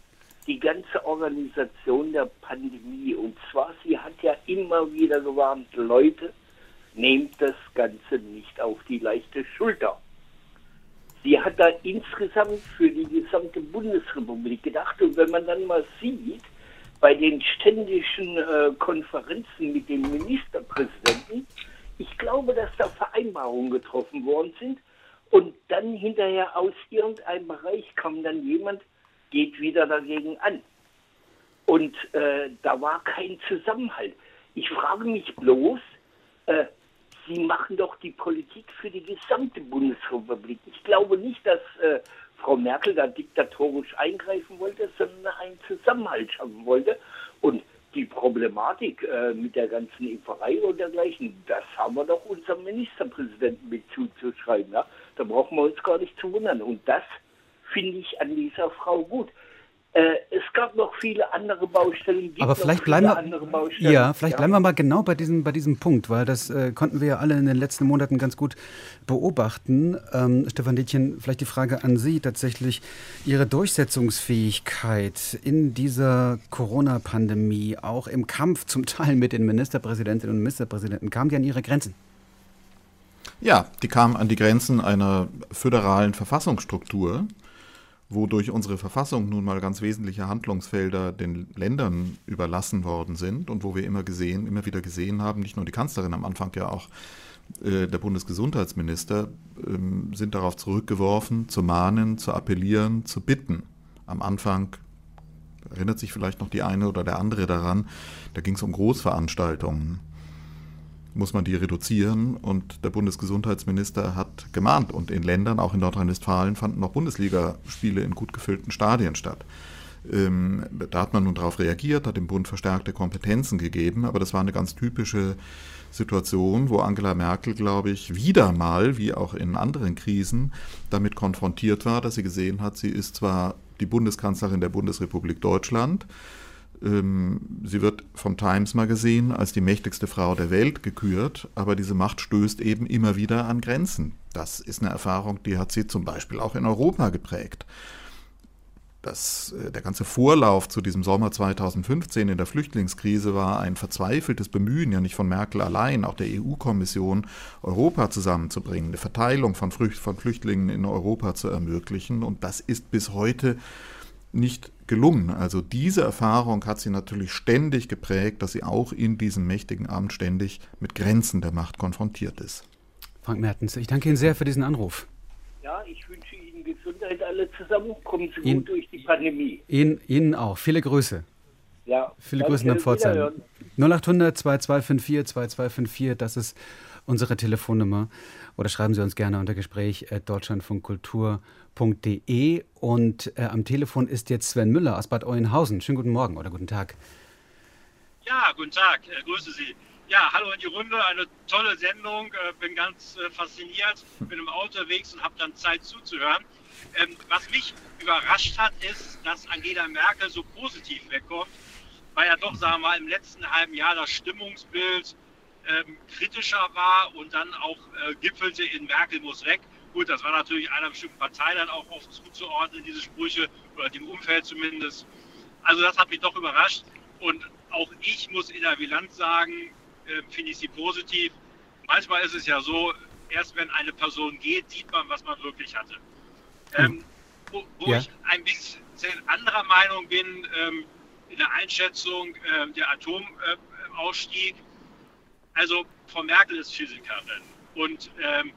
Speaker 10: die ganze Organisation der Pandemie. Und zwar, sie hat ja immer wieder gewarnt, Leute, nehmt das Ganze nicht auf die leichte Schulter. Sie hat da insgesamt für die gesamte Bundesrepublik gedacht. Und wenn man dann mal sieht, bei den ständigen äh, Konferenzen mit den Ministerpräsidenten, ich glaube, dass da Vereinbarungen getroffen worden sind. Und dann hinterher aus irgendeinem Bereich kam dann jemand, geht wieder dagegen an. Und äh, da war kein Zusammenhalt. Ich frage mich bloß, äh, Sie machen doch die Politik für die gesamte Bundesrepublik. Ich glaube nicht, dass äh, Frau Merkel da diktatorisch eingreifen wollte, sondern einen Zusammenhalt schaffen wollte. Und die Problematik äh, mit der ganzen Impferei und dergleichen, das haben wir doch unserem Ministerpräsidenten mit zuzuschreiben. Ja? Da brauchen wir uns gar nicht zu wundern. Und das finde ich an dieser Frau gut. Äh, es gab noch viele andere Baustellen.
Speaker 2: Aber vielleicht bleiben wir, ja, vielleicht ja. bleiben wir mal genau bei diesem, bei diesem Punkt, weil das äh, konnten wir ja alle in den letzten Monaten ganz gut beobachten. Ähm, Stefan Dietchen, vielleicht die Frage an Sie tatsächlich. Ihre Durchsetzungsfähigkeit in dieser Corona-Pandemie, auch im Kampf zum Teil mit den Ministerpräsidentinnen und Ministerpräsidenten, kam die an ihre Grenzen?
Speaker 5: Ja, die kam an die Grenzen einer föderalen Verfassungsstruktur wodurch unsere Verfassung nun mal ganz wesentliche Handlungsfelder den Ländern überlassen worden sind und wo wir immer gesehen, immer wieder gesehen haben, nicht nur die Kanzlerin am Anfang ja auch äh, der Bundesgesundheitsminister ähm, sind darauf zurückgeworfen, zu mahnen, zu appellieren, zu bitten. Am Anfang erinnert sich vielleicht noch die eine oder der andere daran, da ging es um Großveranstaltungen muss man die reduzieren. Und der Bundesgesundheitsminister hat gemahnt. Und in Ländern, auch in Nordrhein-Westfalen, fanden noch Bundesligaspiele in gut gefüllten Stadien statt. Ähm, da hat man nun darauf reagiert, hat dem Bund verstärkte Kompetenzen gegeben, aber das war eine ganz typische Situation, wo Angela Merkel, glaube ich, wieder mal, wie auch in anderen Krisen, damit konfrontiert war, dass sie gesehen hat, sie ist zwar die Bundeskanzlerin der Bundesrepublik Deutschland, sie wird vom Times Magazine als die mächtigste Frau der Welt gekürt, aber diese Macht stößt eben immer wieder an Grenzen. Das ist eine Erfahrung, die hat sie zum Beispiel auch in Europa geprägt. Das, äh, der ganze Vorlauf zu diesem Sommer 2015 in der Flüchtlingskrise war ein verzweifeltes Bemühen, ja nicht von Merkel allein, auch der EU-Kommission, Europa zusammenzubringen, eine Verteilung von, von Flüchtlingen in Europa zu ermöglichen. Und das ist bis heute nicht gelungen. Also diese Erfahrung hat sie natürlich ständig geprägt, dass sie auch in diesem mächtigen Amt ständig mit Grenzen der Macht konfrontiert ist.
Speaker 2: Frank Mertens, ich danke Ihnen sehr für diesen Anruf.
Speaker 10: Ja, ich wünsche Ihnen Gesundheit alle zusammen. Kommen Sie Ihnen, gut durch die Pandemie.
Speaker 2: Ihnen, Ihnen auch. Viele Grüße.
Speaker 10: Ja.
Speaker 2: Viele Grüße nach Pforzheim. 0800 2254 2254, das ist unsere Telefonnummer. Oder schreiben Sie uns gerne unter Gespräch deutschlandfunkkultur.de. Und äh, am Telefon ist jetzt Sven Müller aus Bad Oeynhausen. Schönen guten Morgen oder guten Tag.
Speaker 11: Ja, guten Tag. Äh, grüße Sie. Ja, hallo in die Runde. Eine tolle Sendung. Äh, bin ganz äh, fasziniert. Bin im Auto unterwegs und habe dann Zeit zuzuhören. Ähm, was mich überrascht hat, ist, dass Angela Merkel so positiv wegkommt, weil ja doch, sagen wir mal, im letzten halben Jahr das Stimmungsbild ähm, kritischer war und dann auch äh, gipfelte in Merkel muss weg. Gut, das war natürlich einer bestimmten Partei dann auch oft zuzuordnen, diese Sprüche, oder dem Umfeld zumindest. Also das hat mich doch überrascht. Und auch ich muss in der Bilanz sagen, äh, finde ich sie positiv. Manchmal ist es ja so, erst wenn eine Person geht, sieht man, was man wirklich hatte. Ähm, wo, wo ja. ich ein bisschen anderer Meinung bin ähm, in der Einschätzung äh, der Atomausstieg. Äh, also Frau Merkel ist Physikerin und ähm,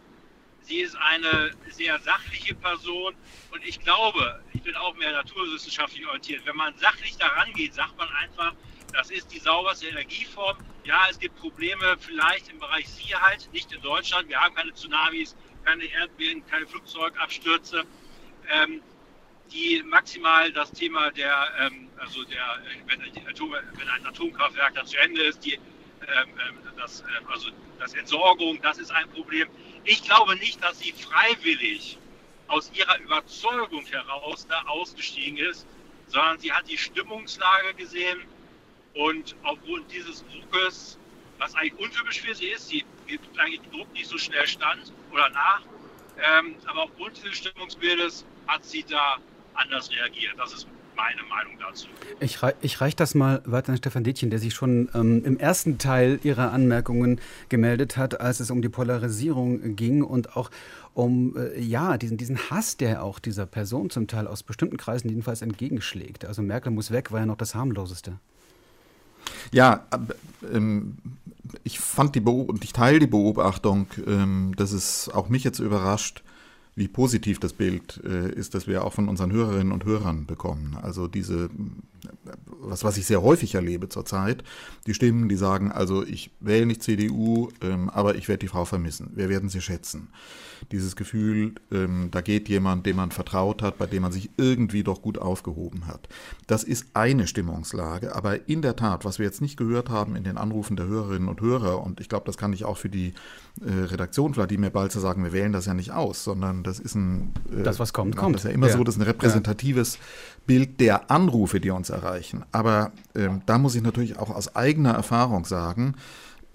Speaker 11: sie ist eine sehr sachliche Person und ich glaube, ich bin auch mehr naturwissenschaftlich orientiert. Wenn man sachlich daran geht, sagt man einfach, das ist die sauberste Energieform. Ja, es gibt Probleme vielleicht im Bereich Sicherheit, nicht in Deutschland. Wir haben keine Tsunamis, keine Erdbeben, keine Flugzeugabstürze. Ähm, die maximal das Thema der, ähm, also der, wenn, Atom, wenn, ein Atomkraftwerk dann zu Ende ist, die, ähm, ähm das, äh, also das Entsorgung, das ist ein Problem. Ich glaube nicht, dass sie freiwillig aus ihrer Überzeugung heraus da ausgestiegen ist, sondern sie hat die Stimmungslage gesehen und aufgrund dieses Druckes, was eigentlich untypisch für sie ist, sie gibt eigentlich Druck nicht so schnell stand oder nach, ähm, aber aufgrund dieses Stimmungsbildes hat sie da anders reagiert. Das ist meine Meinung dazu.
Speaker 2: Ich, rei ich reiche das mal weiter an Stefan Detjen, der sich schon ähm, im ersten Teil Ihrer Anmerkungen gemeldet hat, als es um die Polarisierung ging und auch um äh, ja, diesen, diesen Hass, der auch dieser Person zum Teil aus bestimmten Kreisen jedenfalls entgegenschlägt. Also Merkel muss weg, war ja noch das harmloseste.
Speaker 5: Ja, ähm, ich fand die Beob und ich teile die Beobachtung, ähm, dass es auch mich jetzt überrascht, wie positiv das Bild äh, ist, das wir auch von unseren Hörerinnen und Hörern bekommen. Also diese, was, was ich sehr häufig erlebe zurzeit, die Stimmen, die sagen, also ich wähle nicht CDU, ähm, aber ich werde die Frau vermissen. Wir werden sie schätzen dieses Gefühl, ähm, da geht jemand, dem man vertraut hat, bei dem man sich irgendwie doch gut aufgehoben hat. Das ist eine Stimmungslage, aber in der Tat, was wir jetzt nicht gehört haben in den Anrufen der Hörerinnen und Hörer, und ich glaube, das kann ich auch für die äh, Redaktion Wladimir Balzer sagen, wir wählen das ja nicht aus, sondern das ist ein...
Speaker 2: Äh, das, was kommt, kommt.
Speaker 5: Das ist ja immer ja. so, das ist ein repräsentatives. Bild der Anrufe, die uns erreichen. Aber ähm, da muss ich natürlich auch aus eigener Erfahrung sagen,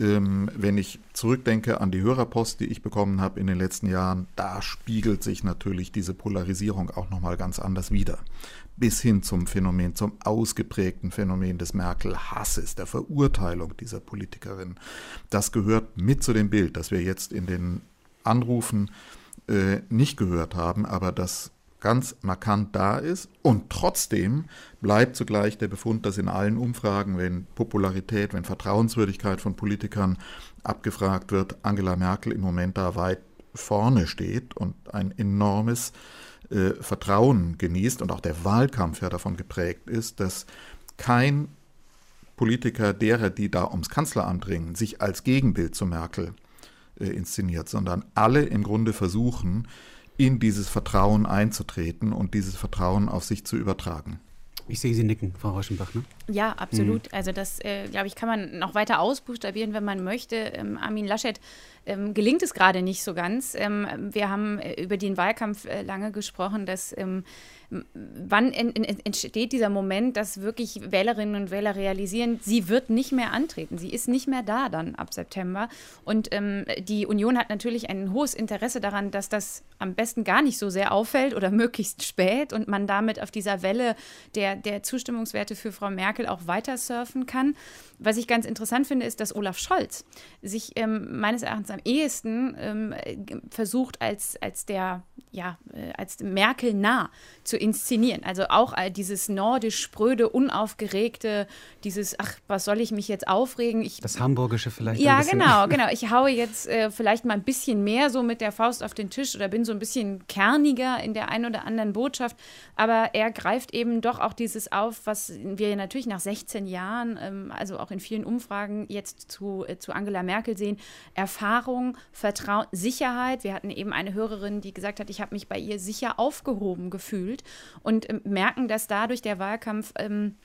Speaker 5: ähm, wenn ich zurückdenke an die Hörerpost, die ich bekommen habe in den letzten Jahren, da spiegelt sich natürlich diese Polarisierung auch nochmal ganz anders wider. Bis hin zum Phänomen, zum ausgeprägten Phänomen des Merkel-Hasses, der Verurteilung dieser Politikerin. Das gehört mit zu dem Bild, das wir jetzt in den Anrufen äh, nicht gehört haben, aber das ganz markant da ist. Und trotzdem bleibt zugleich der Befund, dass in allen Umfragen, wenn Popularität, wenn Vertrauenswürdigkeit von Politikern abgefragt wird, Angela Merkel im Moment da weit vorne steht und ein enormes äh, Vertrauen genießt und auch der Wahlkampf ja davon geprägt ist, dass kein Politiker derer, die da ums Kanzleramt ringen, sich als Gegenbild zu Merkel äh, inszeniert, sondern alle im Grunde versuchen, in dieses Vertrauen einzutreten und dieses Vertrauen auf sich zu übertragen.
Speaker 2: Ich sehe Sie nicken, Frau Rauschenbach. Ne?
Speaker 4: Ja, absolut. Mhm. Also das, äh, glaube ich, kann man noch weiter ausbuchstabieren, wenn man möchte. Ähm, Armin Laschet ähm, gelingt es gerade nicht so ganz. Ähm, wir haben äh, über den Wahlkampf äh, lange gesprochen, dass ähm, wann en, en, entsteht dieser Moment, dass wirklich Wählerinnen und Wähler realisieren, sie wird nicht mehr antreten, sie ist nicht mehr da dann ab September. Und ähm, die Union hat natürlich ein hohes Interesse daran, dass das am besten gar nicht so sehr auffällt oder möglichst spät und man damit auf dieser Welle der, der Zustimmungswerte für Frau Merkel auch weiter surfen kann. Was ich ganz interessant finde, ist, dass Olaf Scholz sich ähm, meines Erachtens am ehesten ähm, versucht, als, als der, ja, äh, als Merkel nah zu inszenieren. Also auch all dieses nordisch spröde, unaufgeregte, dieses, ach, was soll ich mich jetzt aufregen? Ich,
Speaker 2: das Hamburgische vielleicht.
Speaker 4: Ja, genau, genau. Ich haue jetzt äh, vielleicht mal ein bisschen mehr so mit der Faust auf den Tisch oder bin so ein bisschen kerniger in der einen oder anderen Botschaft. Aber er greift eben doch auch dieses auf, was wir natürlich nach 16 Jahren, ähm, also auch in vielen Umfragen jetzt zu, äh, zu Angela Merkel sehen. Erfahrung, Vertrauen, Sicherheit. Wir hatten eben eine Hörerin, die gesagt hat, ich habe mich bei ihr sicher aufgehoben gefühlt und äh, merken, dass dadurch der Wahlkampf ähm,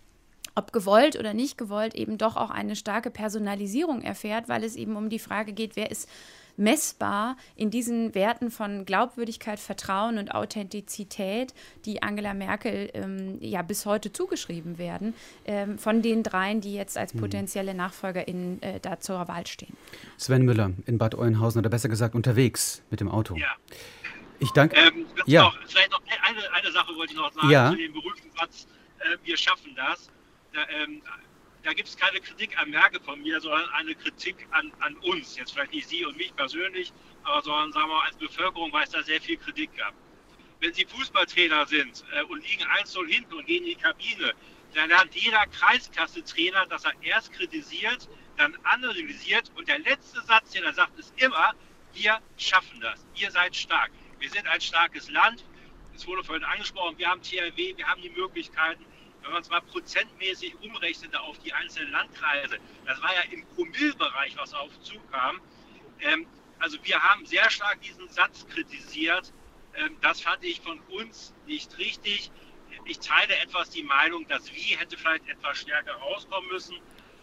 Speaker 4: ob gewollt oder nicht gewollt, eben doch auch eine starke Personalisierung erfährt, weil es eben um die Frage geht, wer ist messbar in diesen Werten von Glaubwürdigkeit, Vertrauen und Authentizität, die Angela Merkel ähm, ja bis heute zugeschrieben werden, ähm, von den dreien, die jetzt als hm. potenzielle NachfolgerInnen äh, da zur Wahl stehen.
Speaker 2: Sven Müller in Bad Oeynhausen oder besser gesagt unterwegs mit dem Auto.
Speaker 11: Ja.
Speaker 2: Ich danke.
Speaker 11: Ähm, ja. Noch, vielleicht noch eine, eine Sache wollte ich noch sagen ja. zu dem berühmten Satz, äh, wir schaffen das. Da, ähm, da gibt es keine Kritik an Merkel von mir, sondern eine Kritik an, an uns. Jetzt vielleicht nicht Sie und mich persönlich, aber sondern sagen wir mal, als Bevölkerung, weil es da sehr viel Kritik gab. Wenn Sie Fußballtrainer sind äh, und liegen 1-0 hinten und gehen in die Kabine, dann lernt jeder Kreisklasse-Trainer, dass er erst kritisiert, dann analysiert und der letzte Satz, den er sagt, ist immer, wir schaffen das, ihr seid stark. Wir sind ein starkes Land, es wurde vorhin angesprochen, wir haben THW, wir haben die Möglichkeiten, wenn man es mal prozentmäßig umrechnete auf die einzelnen Landkreise, das war ja im Promillbereich, was auf zukam. Ähm, also wir haben sehr stark diesen Satz kritisiert, Ähm, das fand ich von uns nicht richtig. Ich teile etwas die Meinung, dass Wie hätte vielleicht etwas stärker rauskommen müssen.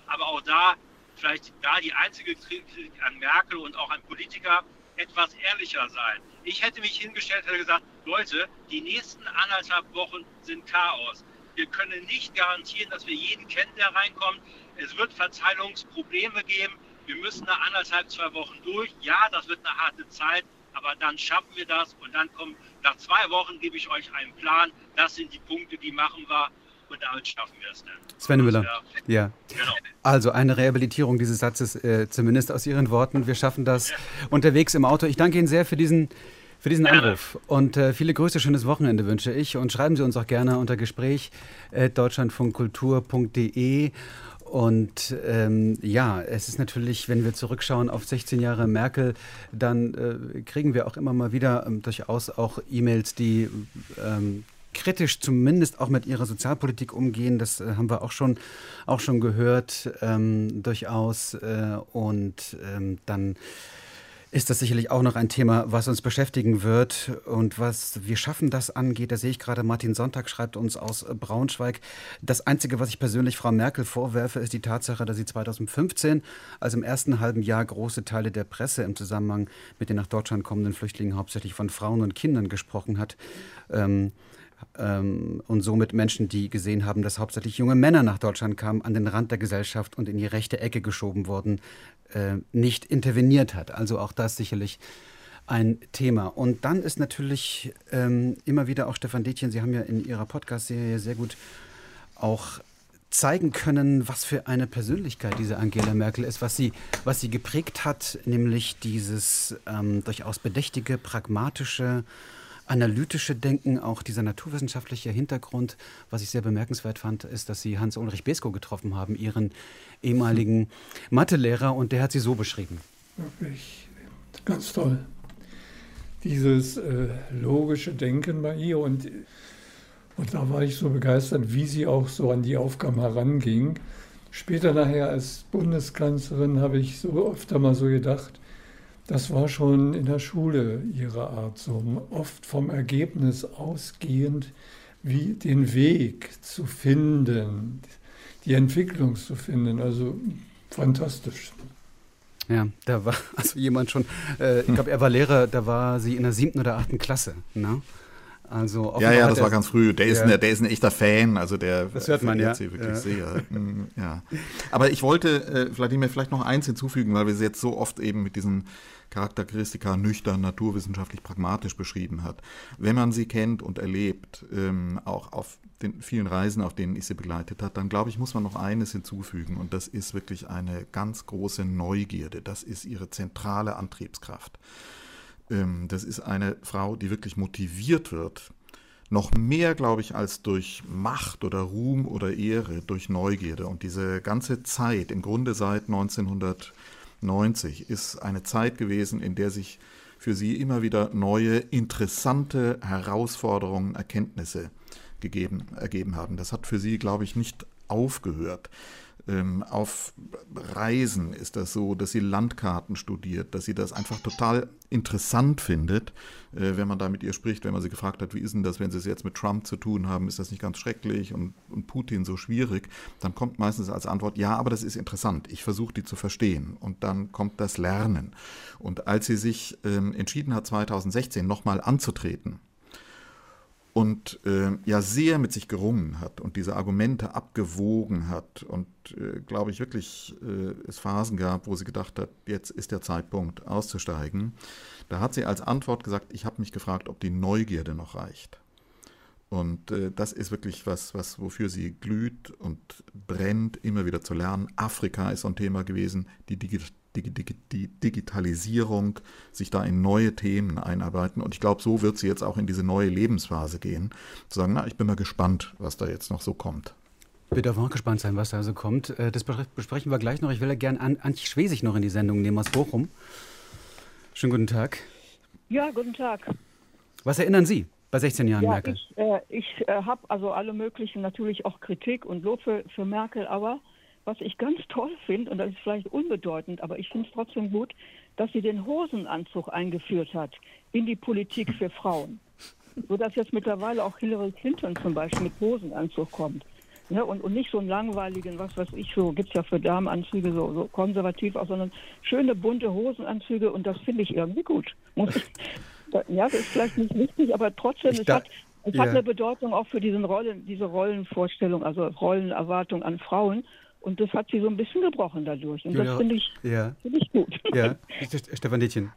Speaker 11: Aber auch da, vielleicht da die einzige Kritik an Merkel und auch an Politiker, etwas ehrlicher sein. Ich hätte mich hingestellt, hätte gesagt, Leute, die nächsten anderthalb Wochen sind Chaos. Wir können nicht garantieren, dass wir jeden kennen, der reinkommt. Es wird Verteilungsprobleme geben. Wir müssen nach anderthalb, zwei Wochen durch. Ja, das wird eine harte Zeit, aber dann schaffen wir das und dann kommen, nach zwei Wochen gebe ich euch einen Plan. Das sind die Punkte, die machen wir und damit schaffen wir es dann.
Speaker 2: Sven Müller, ja. Genau. Also eine Rehabilitierung dieses Satzes, äh, zumindest aus Ihren Worten. Wir schaffen das ja. unterwegs im Auto. Ich danke Ihnen sehr für diesen für diesen Anruf. Und äh, viele Grüße, schönes Wochenende wünsche ich. Und schreiben Sie uns auch gerne unter Gespräch äh, deutschlandfunkkultur.de. Und ähm, ja, es ist natürlich, wenn wir zurückschauen auf 16 Jahre Merkel, dann äh, kriegen wir auch immer mal wieder ähm, durchaus auch E-Mails, die ähm, kritisch zumindest auch mit ihrer Sozialpolitik umgehen. Das äh, haben wir auch schon, auch schon gehört, ähm, durchaus. Äh, und ähm, dann ist das sicherlich auch noch ein Thema, was uns beschäftigen wird und was wir schaffen das angeht. Da sehe ich gerade, Martin Sonntag schreibt uns aus Braunschweig. Das Einzige, was ich persönlich Frau Merkel vorwerfe, ist die Tatsache, dass sie 2015, also im ersten halben Jahr, große Teile der Presse im Zusammenhang mit den nach Deutschland kommenden Flüchtlingen hauptsächlich von Frauen und Kindern gesprochen hat. Ähm, ähm, und somit Menschen, die gesehen haben, dass hauptsächlich junge Männer nach Deutschland kamen, an den Rand der Gesellschaft und in die rechte Ecke geschoben wurden, äh, nicht interveniert hat. Also auch das sicherlich ein Thema. Und dann ist natürlich ähm, immer wieder auch Stefan Detjen, Sie haben ja in Ihrer Podcast-Serie sehr gut auch zeigen können, was für eine Persönlichkeit diese Angela Merkel ist, was sie, was sie geprägt hat, nämlich dieses ähm, durchaus bedächtige, pragmatische, analytische Denken, auch dieser naturwissenschaftliche Hintergrund. Was ich sehr bemerkenswert fand, ist, dass Sie Hans-Ulrich Besko getroffen haben, Ihren ehemaligen Mathelehrer, und der hat Sie so beschrieben.
Speaker 12: Wirklich ganz toll. Dieses äh, logische Denken bei ihr und, und da war ich so begeistert, wie sie auch so an die Aufgaben heranging. Später nachher als Bundeskanzlerin habe ich so öfter mal so gedacht, das war schon in der Schule ihre Art, so oft vom Ergebnis ausgehend, wie den Weg zu finden, die Entwicklung zu finden. Also fantastisch.
Speaker 2: Ja, da war also jemand schon, äh, ich glaube, er war Lehrer, da war sie in der siebten oder achten Klasse. Ne?
Speaker 5: Also ja, ja, das war ganz früh. Der ist, ja. ein, der ist ein echter Fan, also der
Speaker 2: das hört man ja.
Speaker 5: sie wirklich ja. sehr. Mm, ja. Aber ich wollte, äh, Vladimir, vielleicht noch eins hinzufügen, weil wir sie jetzt so oft eben mit diesen Charakteristika nüchtern, naturwissenschaftlich pragmatisch beschrieben hat. Wenn man sie kennt und erlebt, ähm, auch auf den vielen Reisen, auf denen ich sie begleitet habe, dann glaube ich, muss man noch eines hinzufügen und das ist wirklich eine ganz große Neugierde. Das ist ihre zentrale Antriebskraft. Ähm, das ist eine Frau, die wirklich motiviert wird, noch mehr, glaube ich, als durch Macht oder Ruhm oder Ehre, durch Neugierde. Und diese ganze Zeit, im Grunde seit 1900 90 ist eine Zeit gewesen, in der sich für sie immer wieder neue, interessante Herausforderungen, Erkenntnisse gegeben, ergeben haben. Das hat für sie, glaube ich, nicht aufgehört. Ähm, auf Reisen ist das so, dass sie Landkarten studiert, dass sie das einfach total interessant findet, äh, wenn man da mit ihr spricht, wenn man sie gefragt hat, wie ist denn das, wenn sie es jetzt mit Trump zu tun haben, ist das nicht ganz schrecklich und, und Putin so schwierig, dann kommt meistens als Antwort, ja, aber das ist interessant, ich versuche die zu verstehen und dann kommt das Lernen. Und als sie sich ähm, entschieden hat, 2016 nochmal anzutreten, und äh, ja sehr mit sich gerungen hat und diese Argumente abgewogen hat und äh, glaube ich wirklich äh, es Phasen gab, wo sie gedacht hat, jetzt ist der Zeitpunkt auszusteigen. Da hat sie als Antwort gesagt, ich habe mich gefragt, ob die Neugierde noch reicht. Und äh, das ist wirklich was, was, wofür sie glüht und brennt, immer wieder zu lernen. Afrika ist so ein Thema gewesen, die die Digitalisierung, sich da in neue Themen einarbeiten. Und ich glaube, so wird sie jetzt auch in diese neue Lebensphase gehen. Zu sagen, na, ich bin mal gespannt, was da jetzt noch so kommt.
Speaker 2: Wir dürfen auch gespannt sein, was da so kommt. Äh, das besprechen wir gleich noch. Ich will ja gerne Antje Schwesig noch in die Sendung nehmen aus Bochum. Schönen guten Tag.
Speaker 13: Ja, guten Tag.
Speaker 2: Was erinnern Sie bei 16 Jahren
Speaker 13: ja,
Speaker 2: Merkel?
Speaker 13: Ich, äh, ich äh, habe also alle möglichen, natürlich auch Kritik und Lob für, für Merkel, aber was ich ganz toll finde, und das ist vielleicht unbedeutend, aber ich finde es trotzdem gut, dass sie den Hosenanzug eingeführt hat in die Politik für Frauen. Sodass jetzt mittlerweile auch Hillary Clinton zum Beispiel mit Hosenanzug kommt. Ne, und, und nicht so einen langweiligen, was weiß ich, so gibt es ja für Damenanzüge so, so konservativ auch, sondern schöne bunte Hosenanzüge und das finde ich irgendwie gut. ja, das ist vielleicht nicht wichtig, aber trotzdem, es, hat, es ja. hat eine Bedeutung auch für diesen Rollen, diese Rollenvorstellung, also Rollenerwartung an Frauen. Und das hat sie so ein bisschen gebrochen dadurch. Und Julia, das finde ich, ja. find ich gut.
Speaker 2: Ja, Stefan Dietjen.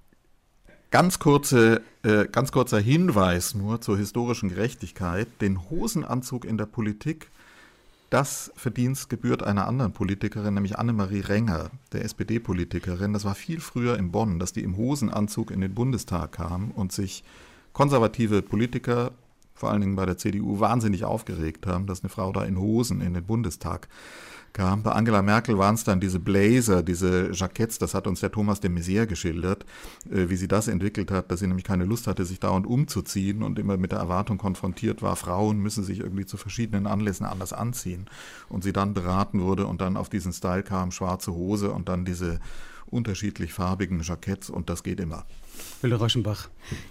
Speaker 5: Ganz, kurze, äh, ganz kurzer Hinweis nur zur historischen Gerechtigkeit. Den Hosenanzug in der Politik, das Verdienst gebührt einer anderen Politikerin, nämlich Annemarie Renger, der SPD-Politikerin. Das war viel früher in Bonn, dass die im Hosenanzug in den Bundestag kam und sich konservative Politiker vor allen Dingen bei der CDU wahnsinnig aufgeregt haben, dass eine Frau da in Hosen in den Bundestag kam. Bei Angela Merkel waren es dann diese Blazer, diese Jacketts, das hat uns der Thomas de Maizière geschildert, äh, wie sie das entwickelt hat, dass sie nämlich keine Lust hatte, sich dauernd umzuziehen und immer mit der Erwartung konfrontiert war, Frauen müssen sich irgendwie zu verschiedenen Anlässen anders anziehen. Und sie dann beraten wurde und dann auf diesen Style kam, schwarze Hose und dann diese unterschiedlich farbigen Jacketts und das geht immer.
Speaker 2: Wille Rauschenbach.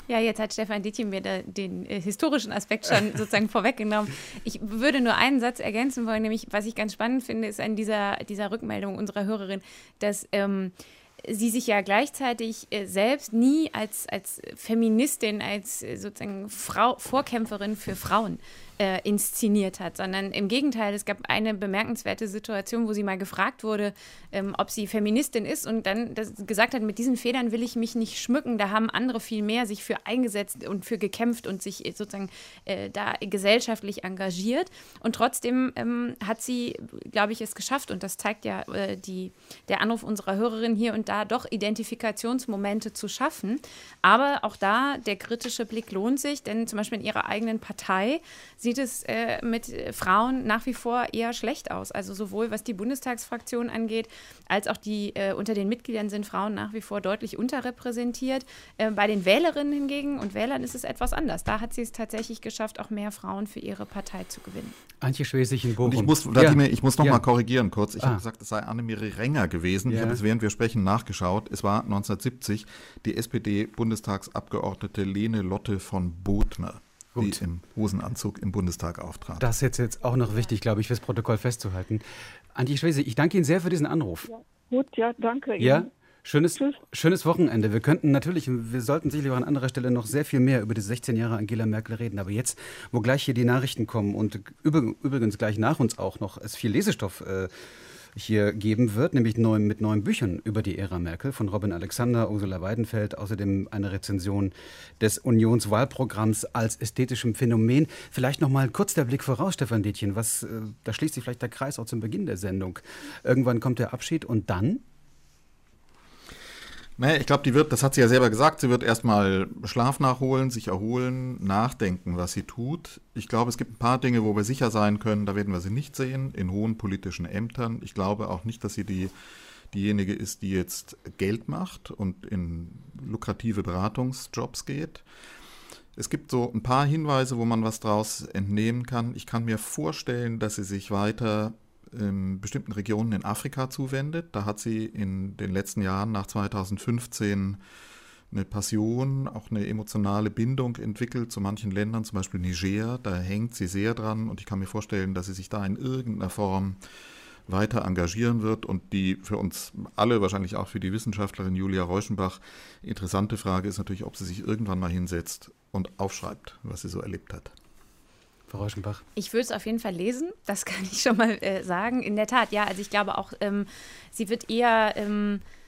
Speaker 4: Ja, jetzt hat Stefan Dietjen mir da, den äh, historischen Aspekt schon sozusagen vorweggenommen. Ich würde nur einen Satz ergänzen wollen, nämlich was ich ganz spannend finde, ist an dieser, dieser Rückmeldung unserer Hörerin, dass ähm, sie sich ja gleichzeitig äh, selbst nie als, als Feministin, als äh, sozusagen Frau, Vorkämpferin für Frauen äh, inszeniert hat, sondern im Gegenteil, es gab eine bemerkenswerte Situation, wo sie mal gefragt wurde, ähm, ob sie Feministin ist und dann gesagt hat, mit diesen Federn will ich mich nicht schmücken, da haben andere viel mehr sich für eingesetzt und für gekämpft und sich sozusagen äh, da gesellschaftlich engagiert. Und trotzdem ähm, hat sie, glaube ich, es geschafft und das zeigt ja äh, die, der Anruf unserer Hörerin hier und da doch Identifikationsmomente zu schaffen, aber auch da der kritische Blick lohnt sich, denn zum Beispiel in ihrer eigenen Partei sieht es äh, mit Frauen nach wie vor eher schlecht aus. Also sowohl was die Bundestagsfraktion angeht, als auch die äh, unter den Mitgliedern sind Frauen nach wie vor deutlich unterrepräsentiert. Äh, bei den Wählerinnen hingegen und Wählern ist es etwas anders. Da hat sie es tatsächlich geschafft, auch mehr Frauen für ihre Partei zu gewinnen.
Speaker 2: Antje Schwesig in Bochum.
Speaker 5: Und ich muss, Vladimir, ja. ich muss noch ja. mal korrigieren kurz. Ich ah. habe gesagt, es sei Annemarie Renger gewesen. Ja. Ich habe es während wir sprechen nachgeschaut. Es war 1970 die SPD-Bundestagsabgeordnete Lene Lotte von Bodmer. Gut. die im Hosenanzug im Bundestag auftrat.
Speaker 2: Das ist jetzt auch noch wichtig, glaube ich, fürs Protokoll festzuhalten. Antje Schwese, ich danke Ihnen sehr für diesen Anruf.
Speaker 13: Ja, gut, ja, danke
Speaker 2: ja? Ihnen. Schönes, schönes Wochenende. Wir könnten natürlich, wir sollten sicherlich auch an anderer Stelle noch sehr viel mehr über die 16 Jahre Angela Merkel reden. Aber jetzt, wo gleich hier die Nachrichten kommen und übrigens gleich nach uns auch noch es viel Lesestoff äh, hier geben wird, nämlich neu, mit neuen Büchern über die Ära Merkel von Robin Alexander, Ursula Weidenfeld, außerdem eine Rezension des Unionswahlprogramms als ästhetischem Phänomen. Vielleicht noch mal kurz der Blick voraus, Stefan Detjen, was, äh, da schließt sich vielleicht der Kreis auch zum Beginn der Sendung. Irgendwann kommt der Abschied und dann?
Speaker 5: Naja, ich glaube, die wird, das hat sie ja selber gesagt, sie wird erstmal Schlaf nachholen, sich erholen, nachdenken, was sie tut. Ich glaube, es gibt ein paar Dinge, wo wir sicher sein können, da werden wir sie nicht sehen, in hohen politischen Ämtern. Ich glaube auch nicht, dass sie die, diejenige ist, die jetzt Geld macht und in lukrative Beratungsjobs geht. Es gibt so ein paar Hinweise, wo man was draus entnehmen kann. Ich kann mir vorstellen, dass sie sich weiter in bestimmten Regionen in Afrika zuwendet. Da hat sie in den letzten Jahren nach 2015 eine Passion, auch eine emotionale Bindung entwickelt zu manchen Ländern, zum Beispiel Niger. Da hängt sie sehr dran und ich kann mir vorstellen, dass sie sich da in irgendeiner Form weiter engagieren wird. Und die für uns alle, wahrscheinlich auch für die Wissenschaftlerin Julia Reuschenbach, interessante Frage ist natürlich, ob sie sich irgendwann mal hinsetzt und aufschreibt, was sie so erlebt hat.
Speaker 2: Frau Rauschenbach?
Speaker 4: Ich würde es auf jeden Fall lesen, das kann ich schon mal äh, sagen. In der Tat, ja, also ich glaube auch, ähm, sie wird eher ähm, äh,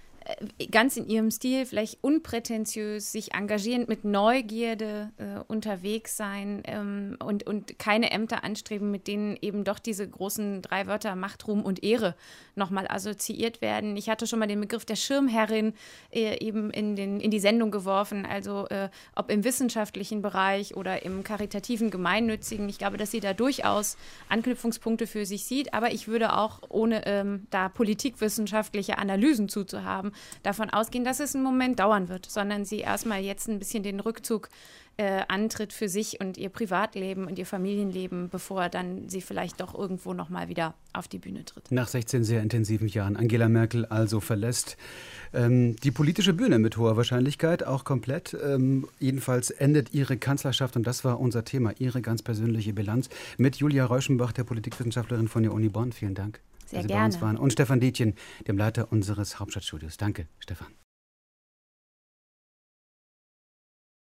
Speaker 4: ganz in ihrem Stil, vielleicht unprätentiös, sich engagierend mit Neugierde äh, unterwegs sein ähm, und, und keine Ämter anstreben, mit denen eben doch diese großen drei Wörter Macht, Ruhm und Ehre nochmal assoziiert werden. Ich hatte schon mal den Begriff der Schirmherrin äh, eben in, den, in die Sendung geworfen, also äh, ob im wissenschaftlichen Bereich oder im karitativen, gemeinnützigen. Ich glaube, dass sie da durchaus Anknüpfungspunkte für sich sieht, aber ich würde auch, ohne ähm, da politikwissenschaftliche Analysen zuzuhaben, davon ausgehen, dass es einen Moment dauern wird, sondern sie erstmal jetzt ein bisschen den Rückzug äh, antritt für sich und ihr Privatleben und ihr Familienleben, bevor dann sie vielleicht doch irgendwo nochmal wieder auf die Bühne tritt.
Speaker 2: Nach 16 sehr intensiven Jahren Angela Merkel also verlässt ähm, die politische Bühne mit hoher Wahrscheinlichkeit auch komplett. Ähm, jedenfalls endet ihre Kanzlerschaft und das war unser Thema, ihre ganz persönliche Bilanz mit Julia Reuschenbach, der Politikwissenschaftlerin von der Uni Bonn. Vielen Dank.
Speaker 4: Sehr
Speaker 2: dass Sie
Speaker 4: gerne.
Speaker 2: bei uns waren. Und Stefan Dietjen, dem Leiter unseres Hauptstadtstudios. Danke, Stefan.